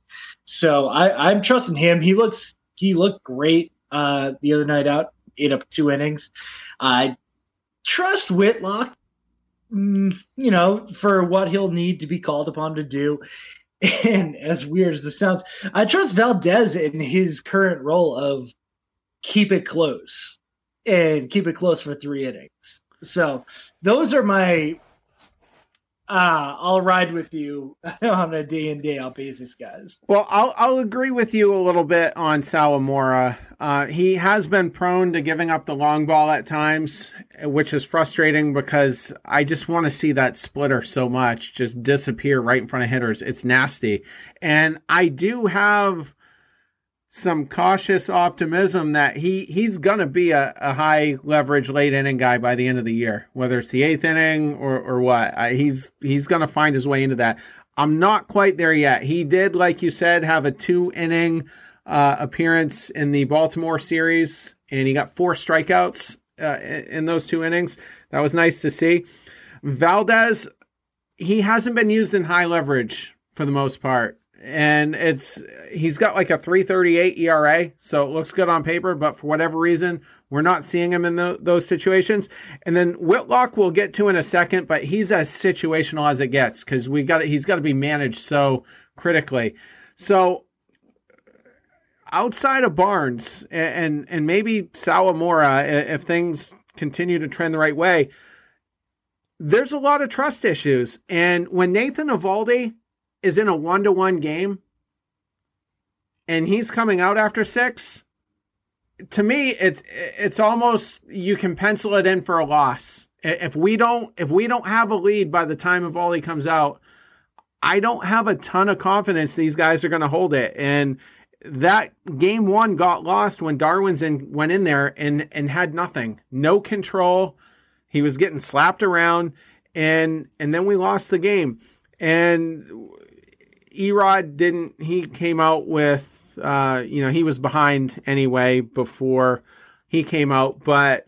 So I, I'm trusting him. He looks he looked great uh, the other night out, ate up two innings. I trust Whitlock, mm, you know, for what he'll need to be called upon to do. And as weird as this sounds, I trust Valdez in his current role of keep it close and keep it close for three innings. So those are my uh, I'll ride with you on a day in day out basis, guys. Well, I'll I'll agree with you a little bit on Sawamura. Uh, he has been prone to giving up the long ball at times, which is frustrating because I just want to see that splitter so much just disappear right in front of hitters. It's nasty, and I do have some cautious optimism that he he's going to be a, a, high leverage late inning guy by the end of the year, whether it's the eighth inning or or what. I, he's he's going to find his way into that. I'm not quite there yet. He did, like you said, have a two inning uh, appearance in the Baltimore series, and he got four strikeouts uh, in those two innings. That was nice to see. Valdez, he hasn't been used in high leverage for the most part and it's he's got like a 338 ERA, so it looks good on paper, but for whatever reason, we're not seeing him in the, those situations. And then Whitlock we'll get to in a second, but he's as situational as it gets because we got he's got to be managed so critically. So outside of Barnes and and maybe Sawamura, if things continue to trend the right way, there's a lot of trust issues. And when Nathan Eovaldi is in a one to one game and he's coming out after six, to me it's it's almost you can pencil it in for a loss. If we don't if we don't have a lead by the time of Eovaldi comes out, I don't have a ton of confidence these guys are going to hold it. And that game one got lost when Darwinzon went in there and and had nothing, no control. He was getting slapped around, and and then we lost the game. And E-Rod didn't. He came out with, uh, you know, he was behind anyway before he came out, but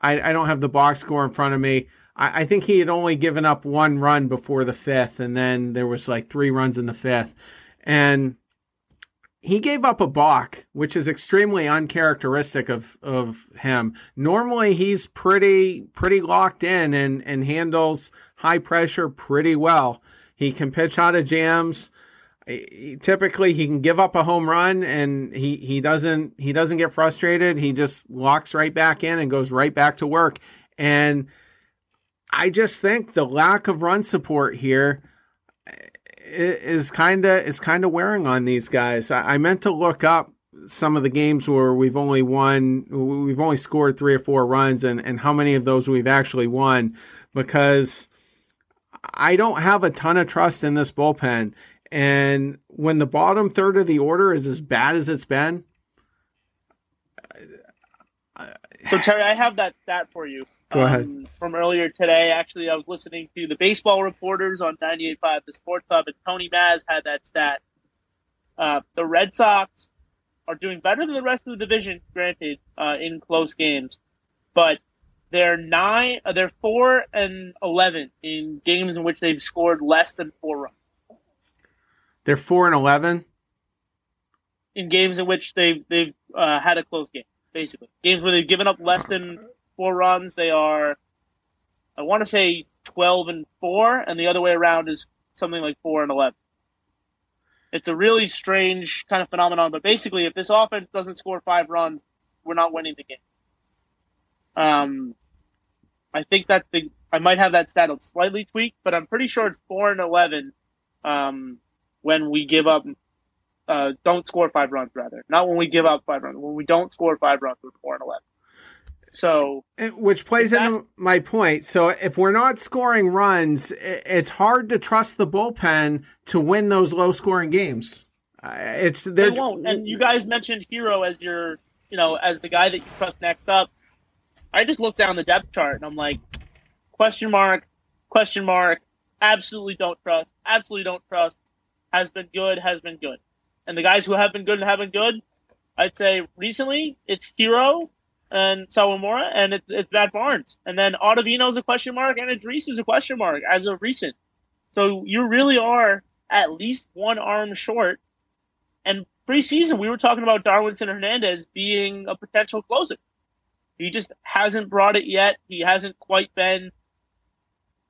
I, I don't have the box score in front of me. I, I, think he had only given up one run before the fifth, and then there was like three runs in the fifth, and he gave up a balk, which is extremely uncharacteristic of, of him. Normally he's pretty pretty locked in and, and handles high pressure pretty well. He can pitch out of jams. Typically he can give up a home run and he, he doesn't he doesn't get frustrated. He just locks right back in and goes right back to work. And I just think the lack of run support here eh, is kind of is kind of wearing on these guys. I, I, meant to look up some of the games where we've only won, we've only scored three or four runs, and and how many of those we've actually won, because I don't have a ton of trust in this bullpen. And when the bottom third of the order is as bad as it's been, so Terry, I have that stat for you. Go ahead. Um, from earlier today, actually, I was listening to the baseball reporters on 98.5 The Sports Hub, and Tony Mazz had that stat. Uh, the Red Sox are doing better than the rest of the division, granted, uh, in close games, but they're nine, uh, they're four and eleven in games in which they've scored less than four runs. They're four and eleven in games in which they've they've uh, had a close game, basically games where they've given up less than four runs. They are, I want to say, twelve and four, and the other way around is something like four and eleven. It's a really strange kind of phenomenon, but basically, if this offense doesn't score five runs, we're not winning the game. Um, I think that's the. I might have that stat slightly tweaked, but I'm pretty sure it's four and eleven. Um, when we give up, uh, don't score five runs, rather, not when we give up five runs. When we don't score five runs, we're four and eleven. So, which plays into my point. So, if we're not scoring runs, it's hard to trust the bullpen to win those low scoring games. It's they won't. And you guys mentioned Hero as your, you know, as the guy that you trust next up. I just looked down the depth chart and I'm like, question mark, question mark. Absolutely don't trust. Absolutely don't trust. Has been good. Has been good. And the guys who have been good and have been good, I'd say recently it's Hero and Sawamura, and it's, it's Matt Barnes. And then Ottavino's a question mark, and Andriese is a question mark as of recent. So you really are at least one arm short. And preseason, we were talking about Darwinzon Hernandez being a potential closer. He just hasn't brought it yet. He hasn't quite been.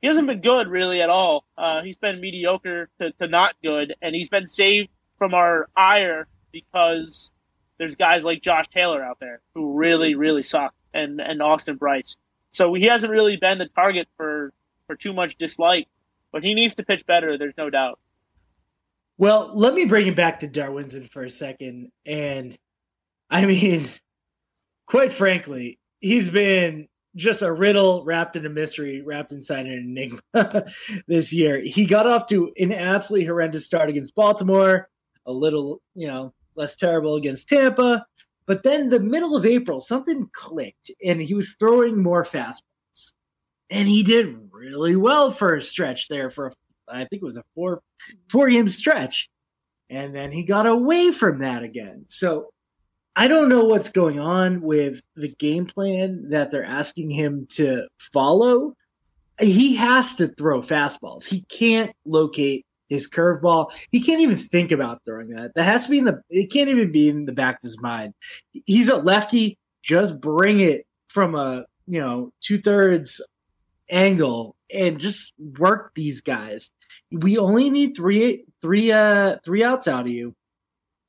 He hasn't been good really at all. Uh, he's been mediocre to, to not good, and he's been saved from our ire because there's guys like Josh Taylor out there who really, really suck, and and Austin Brice. So he hasn't really been the target for for too much dislike, but he needs to pitch better. There's no doubt. Well, let me bring it back to Darwinzon for a second, and I mean, quite frankly, he's been just a riddle wrapped in a mystery, wrapped inside an enigma this year. He got off to an absolutely horrendous start against Baltimore, a little, you know, less terrible against Tampa. But then the middle of April, something clicked and he was throwing more fastballs. And he did really well for a stretch there for, a, I think it was a four, four game stretch. And then he got away from that again. So I don't know what's going on with the game plan that they're asking him to follow. He has to throw fastballs. He can't locate his curveball. He can't even think about throwing that. That has to be in the. It can't even be in the back of his mind. He's a lefty. Just bring it from a you know two thirds angle and just work these guys. We only need three three uh three outs out of you,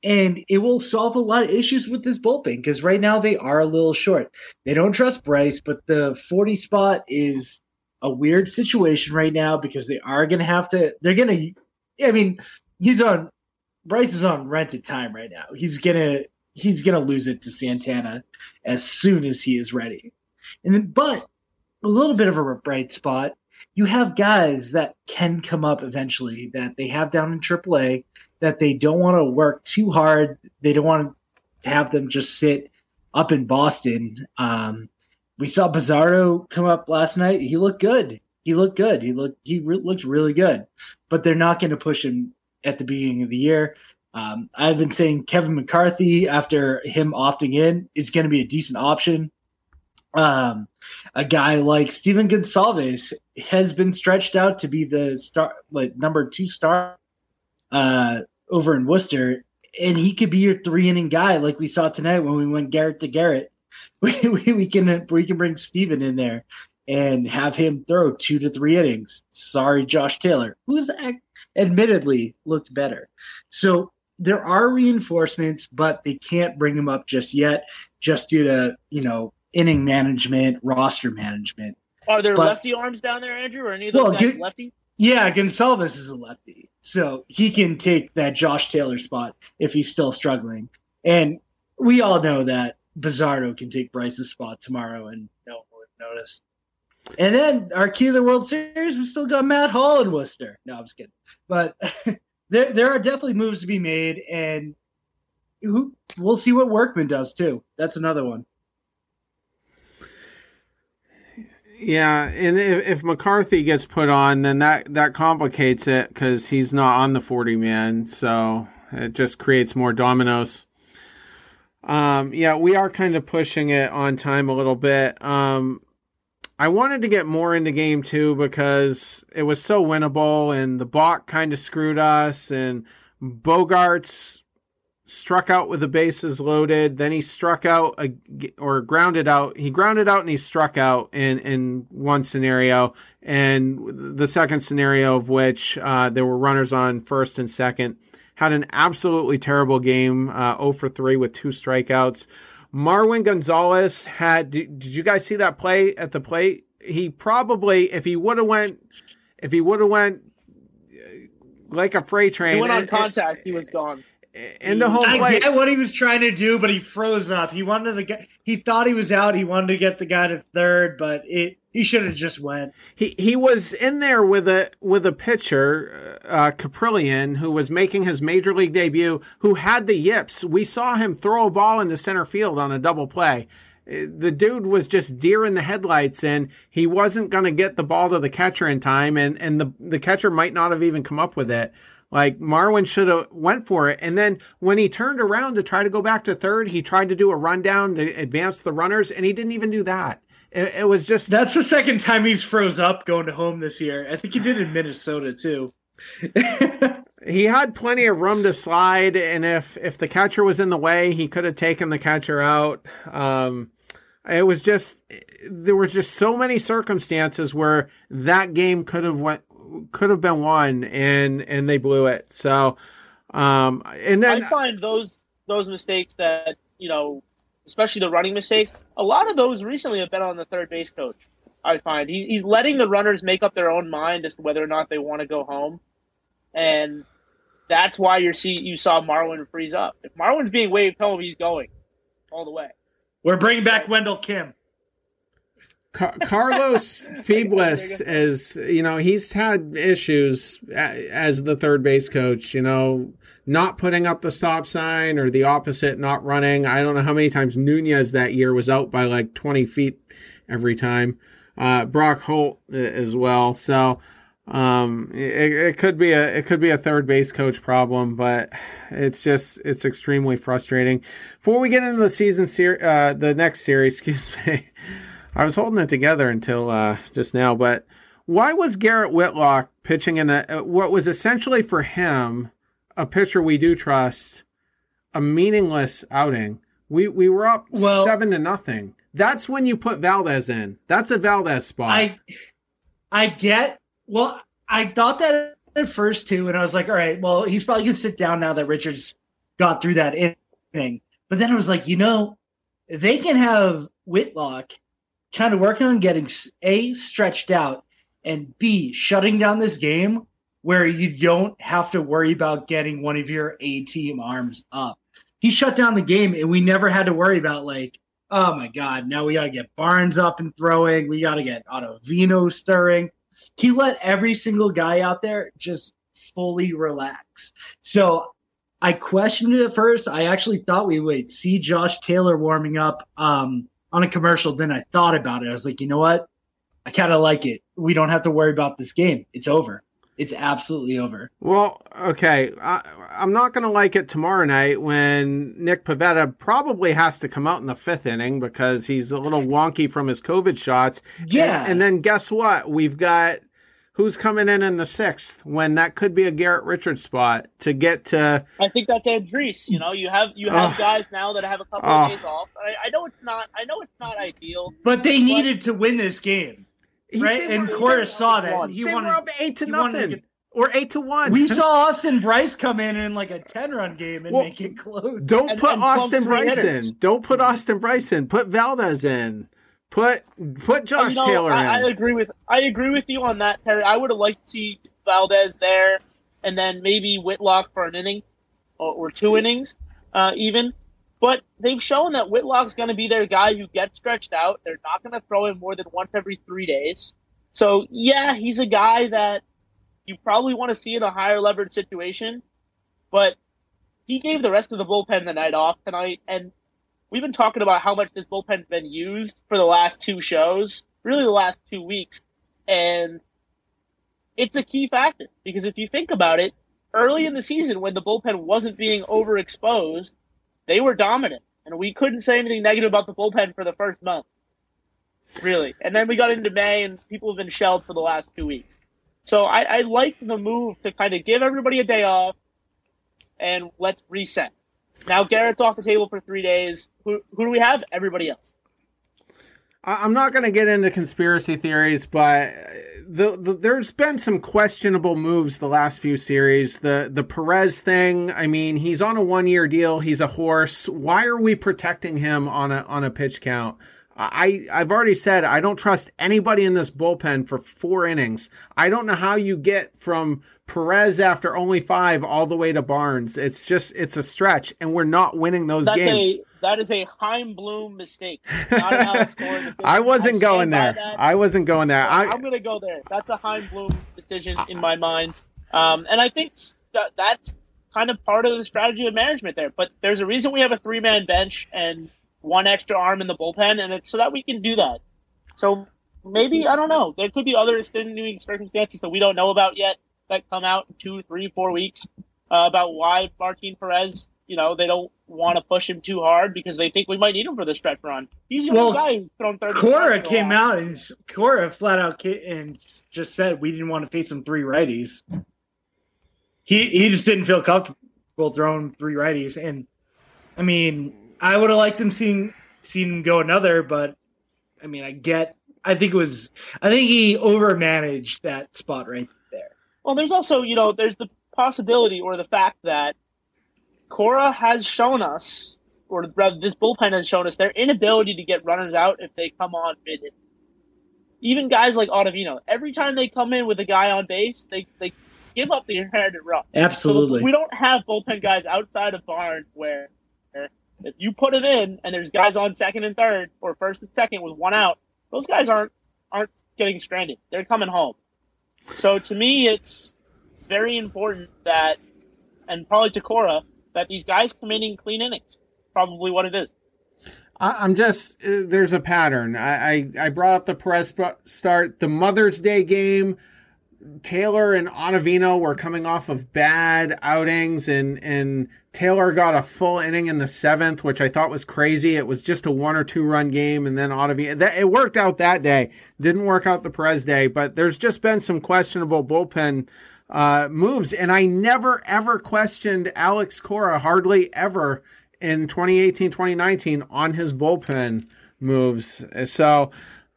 and it will solve a lot of issues with this bullpen because right now they are a little short. They don't trust Brice, but the forty spot is a weird situation right now because they are going to have to. They're going to I mean, he's on Brice is on rented time right now. He's gonna he's gonna lose it to Santana as soon as he is ready. And then, but a little bit of a bright spot. You have guys that can come up eventually that they have down in AAA that they don't want to work too hard. They don't want to have them just sit up in Boston. Um, we saw Bazardo come up last night. He looked good he looked good. He looked he re- looked really good, but they're not going to push him at the beginning of the year. Um, I've been saying Kevin McCarthy after him opting in is going to be a decent option. Um, a guy like Stephen Gonsalves has been stretched out to be the star, like number two star uh, over in Worcester, and he could be your three inning guy, like we saw tonight when we went Garrett to Garrett. We, we, we can we can bring Steven in there and have him throw two to three innings. Sorry, Josh Taylor, who's admittedly looked better. So there are reinforcements, but they can't bring him up just yet, just due to you know inning management, roster management. Are there But- lefty arms down there, Andrew, or any of those Well, guys get- lefty? Yeah, Gonsalves is a lefty, so he can take that Josh Taylor spot if he's still struggling. And we all know that Bazardo can take Brice's spot tomorrow, and no one would notice. And then our key to the World Series, we still got Matt Hall in Worcester. No, I'm just kidding. But there, there are definitely moves to be made, and who, we'll see what Workman does too. That's another one. Yeah, and if, if McCarthy gets put on, then that that complicates it because he's not on the forty man, so it just creates more dominoes. Um, yeah, we are kind of pushing it on time a little bit. Um, I wanted to get more into game two because it was so winnable, and the balk kind of screwed us, and Bogaerts struck out with the bases loaded. Then he struck out or grounded out. He grounded out and he struck out in in one scenario, and the second scenario of which uh, there were runners on first and second. Had an absolutely terrible game, uh, 0 for 3 with two strikeouts. Marwin Gonzalez had. Did, did you guys see that play at the plate? He probably, if he would have went, if he would have went uh, like a freight train, He went on and- contact. He was gone. Into home I plate. get what he was trying to do, but he froze up. He wanted the guy. He thought he was out. He wanted to get the guy to third, but it he should have just went. He he was in there with a with a pitcher, uh, Caprillion, who was making his major league debut, who had the yips. We saw him throw a ball into center field on a double play. The dude was just deer in the headlights, and he wasn't going to get the ball to the catcher in time, and and the the catcher might not have even come up with it. Like Marwin should have went for it, and then when he turned around to try to go back to third, he tried to do a rundown to advance the runners, and he didn't even do that. It, it was just That's the second time he's froze up going to home this year. I think he did in Minnesota too. He had plenty of room to slide, and if if the catcher was in the way, he could have taken the catcher out. Um, it was just there was just so many circumstances where that game could have went could have been won, and and they blew it. So, um, and then I find those those mistakes that you know, especially the running mistakes, a lot of those recently have been on the third base coach. I find he, he's letting the runners make up their own mind as to whether or not they want to go home, and that's why you see you saw Marwin freeze up. If Marwin's being waved home, he's going all the way. We're bringing back Wendell Kim. Ca- Carlos Feeblis is, you know, he's had issues as the third base coach, you know, not putting up the stop sign or the opposite, not running. I don't know how many times Nunez that year was out by like 20 feet every time. Uh, Brock Holt uh, as well. So, um, it, it could be a, it could be a third base coach problem, but it's just, it's extremely frustrating. Before we get into the season ser- uh, the next series, excuse me. I was holding it together until uh, just now, but why was Garrett Whitlock pitching in a what was essentially for him a pitcher we do trust, a meaningless outing? We we were up Well- seven to nothing. That's when you put Valdez in. That's a Valdez spot. I I get well, I thought that at first too, and I was like, all right, well, he's probably gonna sit down now that Richards got through that inning. But then I was like, you know, they can have Whitlock kind of working on getting a stretched out and b shutting down this game where you don't have to worry about getting one of your A team arms up. He shut down the game, and we never had to worry about like oh my god, now we got to get Barnes up and throwing. We got to get Ottavino stirring. He let every single guy out there just fully relax. So I questioned it at first. I actually thought we would see Josh Taylor warming up um, on a commercial. Then I thought about it. I was like, you know what? I kind of like it. We don't have to worry about this game. It's over. It's absolutely over. well, okay, I, I'm not going to like it tomorrow night when Nick Pivetta probably has to come out in the fifth inning because he's a little wonky from his COVID shots. Yeah. And, and then guess what? We've got who's coming in in the sixth when that could be a Garrett Richards spot to get to. I think that's Andriese. You know, you have you have Ugh. guys now that have a couple Ugh. of days off. I, I know it's not. I know it's not ideal. But they needed to win this game, right? they And Cora saw that. won. and He they wanted. were up eight to he to nothing or eight to one. we saw Austin Brice come in in like a ten run game and Well, make it close. Don't and- put and Austin Brice hitters. in. Don't put Austin Brice in. Put Valdez in. Put put Josh You know, Taylor in. I, I agree with I agree with you on that, Terry. I would have liked to see Valdez there, and then maybe Whitlock for an inning or, or two innings, uh, even. But they've shown that Whitlock's going to be their guy who gets stretched out. They're not going to throw him more than once every three days. So yeah, he's a guy that you probably want to see in a higher leverage situation. But he gave the rest of the bullpen the night off tonight, and we've been talking about how much this bullpen's been used for the last two shows, really the last two weeks, and it's a key factor because if you think about it, early in the season when the bullpen wasn't being overexposed, they were dominant, and we couldn't say anything negative about the bullpen for the first month, really. And then we got into May, and people have been shelled for the last two weeks. So I, I like the move to kind of give everybody a day off, and let's reset. Now Garrett's off the table for three days. Who, who do we have? Everybody else. I'm not going to get into conspiracy theories, but the, the there's been some questionable moves the last few series. The the Perez thing. I mean, he's on a one year deal. He's a horse. Why are we protecting him on a on a pitch count? I I've already said I don't trust anybody in this bullpen for four innings. I don't know how you get from Perez after only five all the way to Barnes. It's just it's a stretch, and we're not winning those That's games. a that is a Chaim Bloom mistake. Not an Alex Cora mistake. I wasn't I going there. I wasn't going there. I, I'm going to go there. That's a Chaim Bloom decision in my mind, um, and I think that that's kind of part of the strategy of management there. But there's a reason we have a three man bench and one extra arm in the bullpen, and it's so that we can do that. So maybe I don't know. There could be other extenuating circumstances that we don't know about yet that come out in two, three, four weeks uh, about why Martin Perez. You know, they don't want to push him too hard because they think we might need him for the stretch run. He's the Well, guy who's thrown thirty. Cora strikes in a came out and Cora flat out and just said we didn't want to face him three righties. He he just didn't feel comfortable throwing three righties, and I mean I would have liked him seeing seen him go another, but I mean I get I think it was I think he overmanaged that spot right there. Well, there's also, you know, there's the possibility or the fact that Cora has shown us, or rather, this bullpen has shown us their inability to get runners out if they come on mid. Even guys like Ottavino, every time they come in with a guy on base, they, they give up the inherited run. Absolutely. So we don't have bullpen guys outside of Barnes where if you put it in and there's guys on second and third or first and second with one out, those guys aren't aren't getting stranded. They're coming home. So to me, it's very important that, and probably to Cora, that these guys in clean innings. Probably what it is. I'm just uh, there's a pattern. I, I I brought up the Perez sp- start the Mother's Day game. Taylor and Ottavino were coming off of bad outings, and and Taylor got a full inning in the seventh, which I thought was crazy. It was just a one or two run game, and then Ottavino that it worked out that day. Didn't work out the Perez day, but there's just been some questionable bullpen uh, moves, and I never ever questioned Alex Cora, hardly ever in 2018 2019 on his bullpen moves. So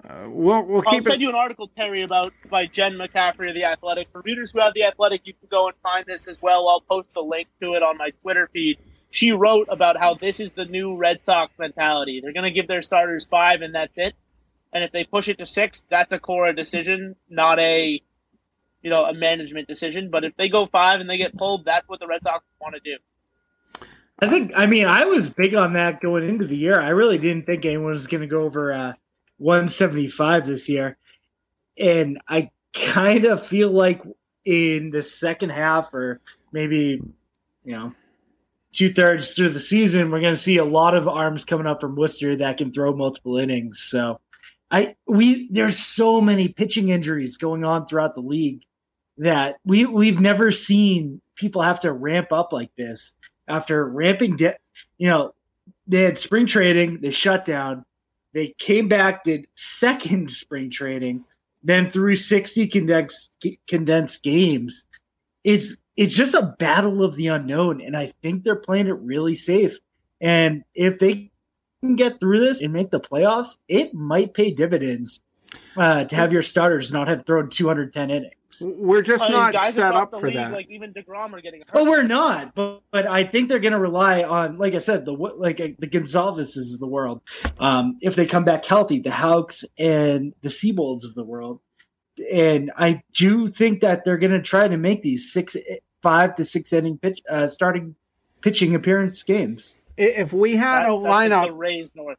uh, we'll we'll I'll send it. you an article, Terry, about by Jen McCaffrey of the Athletic. For readers who have the Athletic, you can go and find this as well. I'll post the link to it on my Twitter feed. She wrote about how this is the new Red Sox mentality. They're going to give their starters five, and that's it. And if they push it to six, that's a Cora decision, not a you know a management decision. But if they go five and they get pulled, that's what the Red Sox want to do. I think. I mean, I was big on that going into the year. I really didn't think anyone was going to go over uh, 175 this year, and I kind of feel like in the second half, or maybe you know, two thirds through the season, we're going to see a lot of arms coming up from Worcester that can throw multiple innings. So, I we there's so many pitching injuries going on throughout the league that we we've never seen people have to ramp up like this after ramping down, you know, they had spring trading, they shut down, they came back, did second spring trading, then through 60 condensed condensed games. It's it's just a battle of the unknown, and I think they're playing it really safe. And if they can get through this and make the playoffs, it might pay dividends uh, to have your starters not have thrown 210 innings. We're just I mean, not guys set across up the for league, that. Like even Degrom are getting hurt. Well, we're not, but but I think they're going to rely on, like I said, the like uh, the Gonzalez's of the world. Um, if they come back healthy, the Houcks and the Seabolds of the world, and I do think that they're going to try to make these six, five to six inning pitch, uh, starting pitching appearance games. If we had That- a that's like lineup, the Rays North.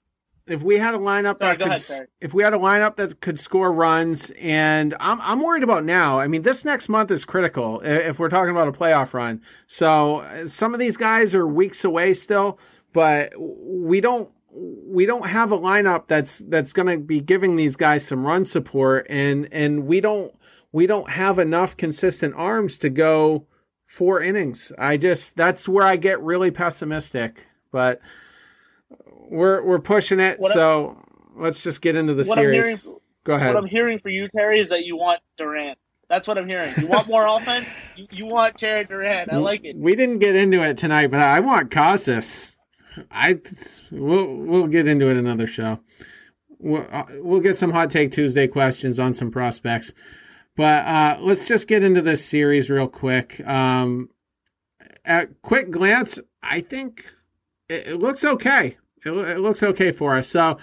If we had a lineup Sorry, that could, ahead, if we had a lineup that could score runs, and I'm I'm worried about now. I mean, this next month is critical if we're talking about a playoff run. So uh, some of these guys are weeks away still, but we don't we don't have a lineup that's that's going to be giving these guys some run support, and and we don't we don't have enough consistent arms to go four innings. I just that's where I get really pessimistic, but we're we're pushing it. What so let's just get into the I'm series. hearing, Go ahead. what I'm hearing for you, Terry, is that you want Durant. That's what I'm hearing. You want more offense. You, you want Terry Durant. I like it. We didn't get into it tonight, but I want Casas. I we'll we'll get into it another show. We'll, uh, we'll get some hot take Tuesday questions on some prospects, but uh, let's just get into this series real quick. Um, at quick glance, I think it, it looks okay. It, it looks okay for us. So,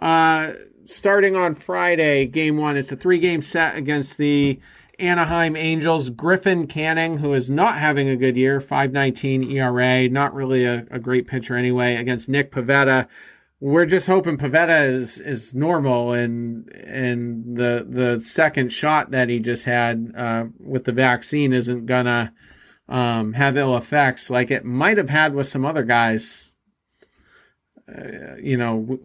uh, starting on Friday, game one, it's a three game set against the Anaheim Angels. Griffin Canning, who is not having a good year, 519 ERA, not really a, a great pitcher anyway, against Nick Pivetta. We're just hoping Pivetta is, is normal and and the the second shot that he just had uh, with the vaccine isn't gonna um, have ill effects like it might have had with some other guys. You know,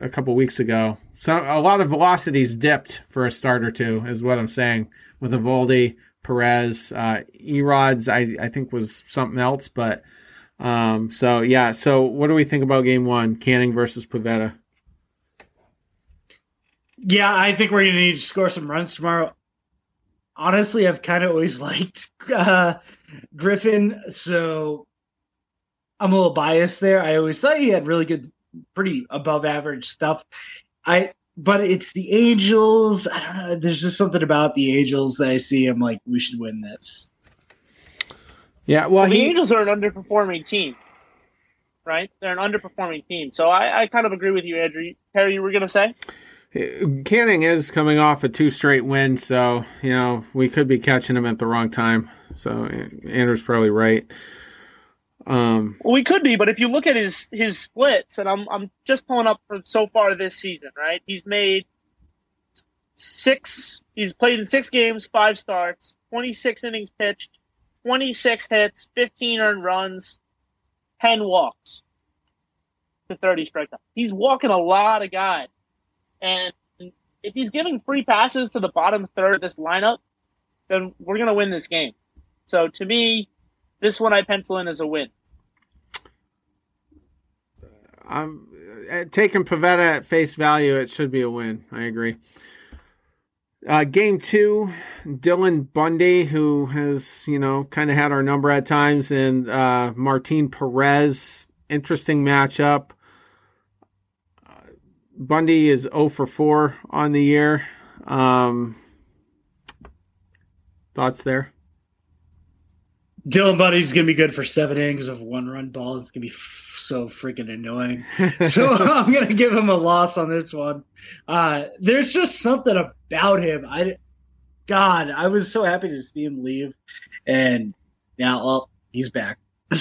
a couple weeks ago. So a lot of velocities dipped for a start or two, is what I'm saying. With Eovaldi, Perez, uh, E-Rods, I I think was something else, but um, so yeah. So what do we think about Game One, Canning versus Pivetta? Yeah, I think we're to need to score some runs tomorrow. Honestly, I've kind of always liked uh, Griffin, so I'm a little biased there. I always thought he had really good, pretty above average stuff. I, but it's the Angels. I don't know. There's just something about the Angels that I see. I'm like, we should win this. Yeah, well, the he Angels are an underperforming team, right? They're an underperforming team. So I, I kind of agree with you, Andrew. Terry, you were going to say? Canning is coming off a two straight win, so you know we could be catching him at the wrong time. So Andrew's probably right. Um, Well, we could be, but if you look at his his splits, and I'm I'm just pulling up from so far this season, right? He's made six. He's played in six games, five starts, 26 innings pitched, 26 hits, 15 earned runs, 10 walks to 30 strikeouts. He's walking a lot of guys, and if he's giving free passes to the bottom third of this lineup, then we're gonna win this game. So to me, this one I pencil in as a win. I'm uh, taking Pivetta at face value. It should be a win. I agree. Uh, game two, Dylan Bundy, who has you know kind of had our number at times, and uh, Martin Perez. Interesting matchup. Bundy is 0 for 4 on the year. Um, thoughts there? Dylan Bundy's gonna be good for seven innings of one run ball. It's gonna be f- so freaking annoying. so I'm gonna give him a loss on this one. Uh, there's just something about him. I, God, I was so happy to see him leave, and now, well, he's back.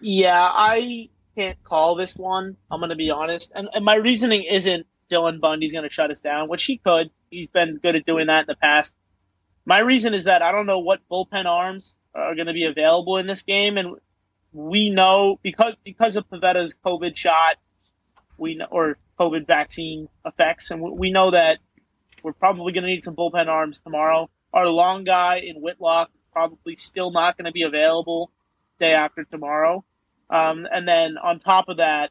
Yeah, I can't call this one. I'm going to be honest. And, and my reasoning isn't Dylan Bundy's going to shut us down, which he could. He's been good at doing that in the past. My reason is that I don't know what bullpen arms are going to be available in this game. And we know because because of Pivetta's COVID shot, we know, or COVID vaccine effects, and we, know that we're probably going to need some bullpen arms tomorrow. Our long guy in Whitlock probably still not going to be available day after tomorrow. Um, and then on top of that,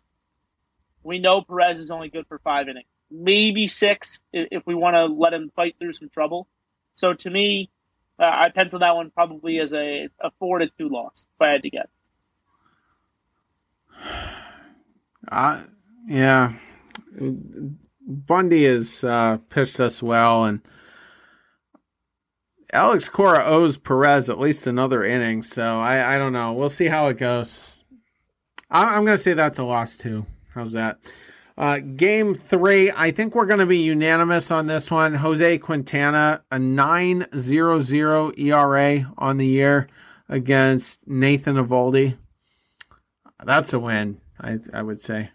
we know Perez is only good for five innings. maybe six if we want to let him fight through some trouble. So to me, uh, I pencil that one probably as a, a four to two loss if I had to get. Uh, yeah. Bundy has uh, pitched us well, and Alex Cora owes Perez at least another inning. So I, I don't know. We'll see how it goes. I, am going to say that's a loss too. How's that? Uh, game three, I think we're going to be unanimous on this one. Jose Quintana, a 9-0 ERA on the year against Nathan Eovaldi. That's a win, I, I would say.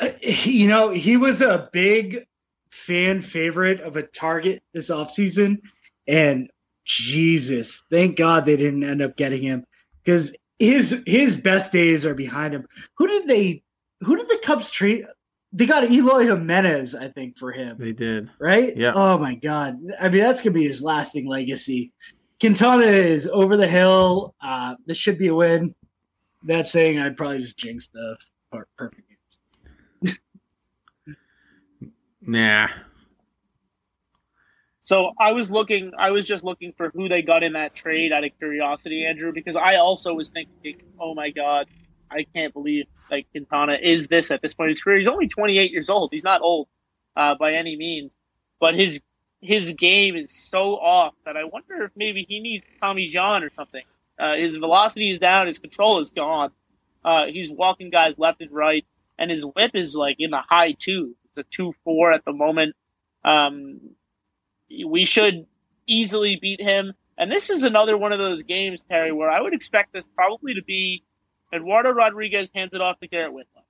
Uh, you know, he was a big fan favorite of a target this offseason. And Jesus, thank God they didn't end up getting him because his his best days are behind him. Who did they? Who did the Cubs trade? They got Eloy Jimenez, I think, for him. They did, right? Yeah. Oh my God! I mean, that's gonna be his lasting legacy. Quintana is over the hill. Uh, this should be a win. That saying, I'd probably just jinx the perfect games. nah, so I was looking, I was just looking for who they got in that trade out of curiosity, Andrew, because I also was thinking, oh my god, I can't believe like Quintana is this at this point in his career. He's only 28 years old. He's not old uh, by any means, but his his game is so off that I wonder if maybe he needs Tommy John or something. Uh, his velocity is down, his control is gone. Uh, he's walking guys left and right, and his whip is like in the high two. It's a two four at the moment. Um, we should easily beat him. And this is another one of those games, Terry, where I would expect this probably to be Eduardo Rodriguez hands it off to Garrett Whitlock,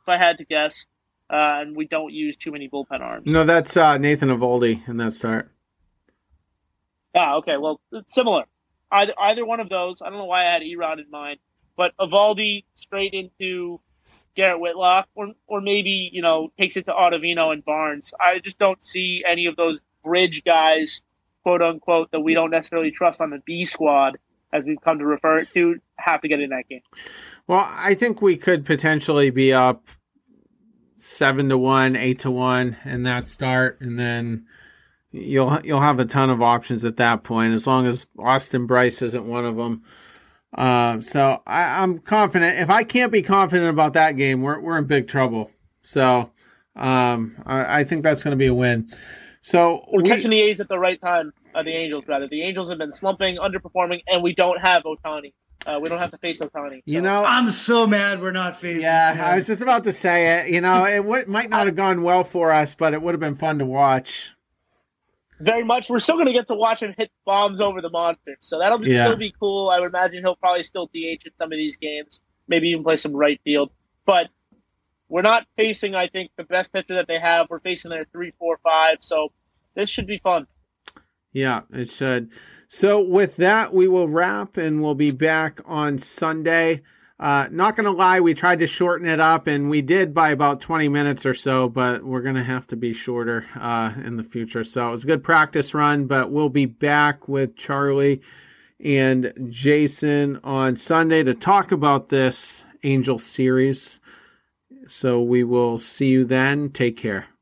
if I had to guess. Uh, and we don't use too many bullpen arms. No, that's uh, Nathan Eovaldi in that start. Ah, okay. Well, it's similar. Either either one of those. I don't know why I had E-Rod in mind, but Eovaldi straight into Garrett Whitlock, or or maybe you know takes it to Ottavino and Barnes. I just don't see any of those bridge guys, quote unquote, that we don't necessarily trust on the B squad, as we've come to refer it to, have to get in that game. Well, I think we could potentially be up seven to one, eight to one in that start, and then you'll you'll have a ton of options at that point, as long as Austin Brice isn't one of them. Uh, so I, am confident. If I can't be confident about that game, we're we're in big trouble. So um, I, I think that's going to be a win. So we're we, catching the A's at the right time. Uh, the Angels, rather. The Angels have been slumping, underperforming, and we don't have Ohtani. Uh, we don't have to face Ohtani. So. You know, I'm so mad we're not facing. Yeah, him. I was just about to say it. You know, it w- might not have gone well for us, but it would have been fun to watch. Very much. We're still going to get to watch him hit bombs over the monster, so that'll be, yeah. still be cool. I would imagine he'll probably still DH in some of these games, maybe even play some right field. But we're not facing, I think, the best pitcher that they have. We're facing their three, four, five. So this should be fun. Yeah, it should. So with that, we will wrap, and we'll be back on Sunday. Uh, not gonna lie, we tried to shorten it up, and we did by about 20 minutes or so, but we're gonna have to be shorter uh, in the future. So it was a good practice run, but we'll be back with Charlie and Jason on Sunday to talk about this Angel series. So we will see you then. Take care.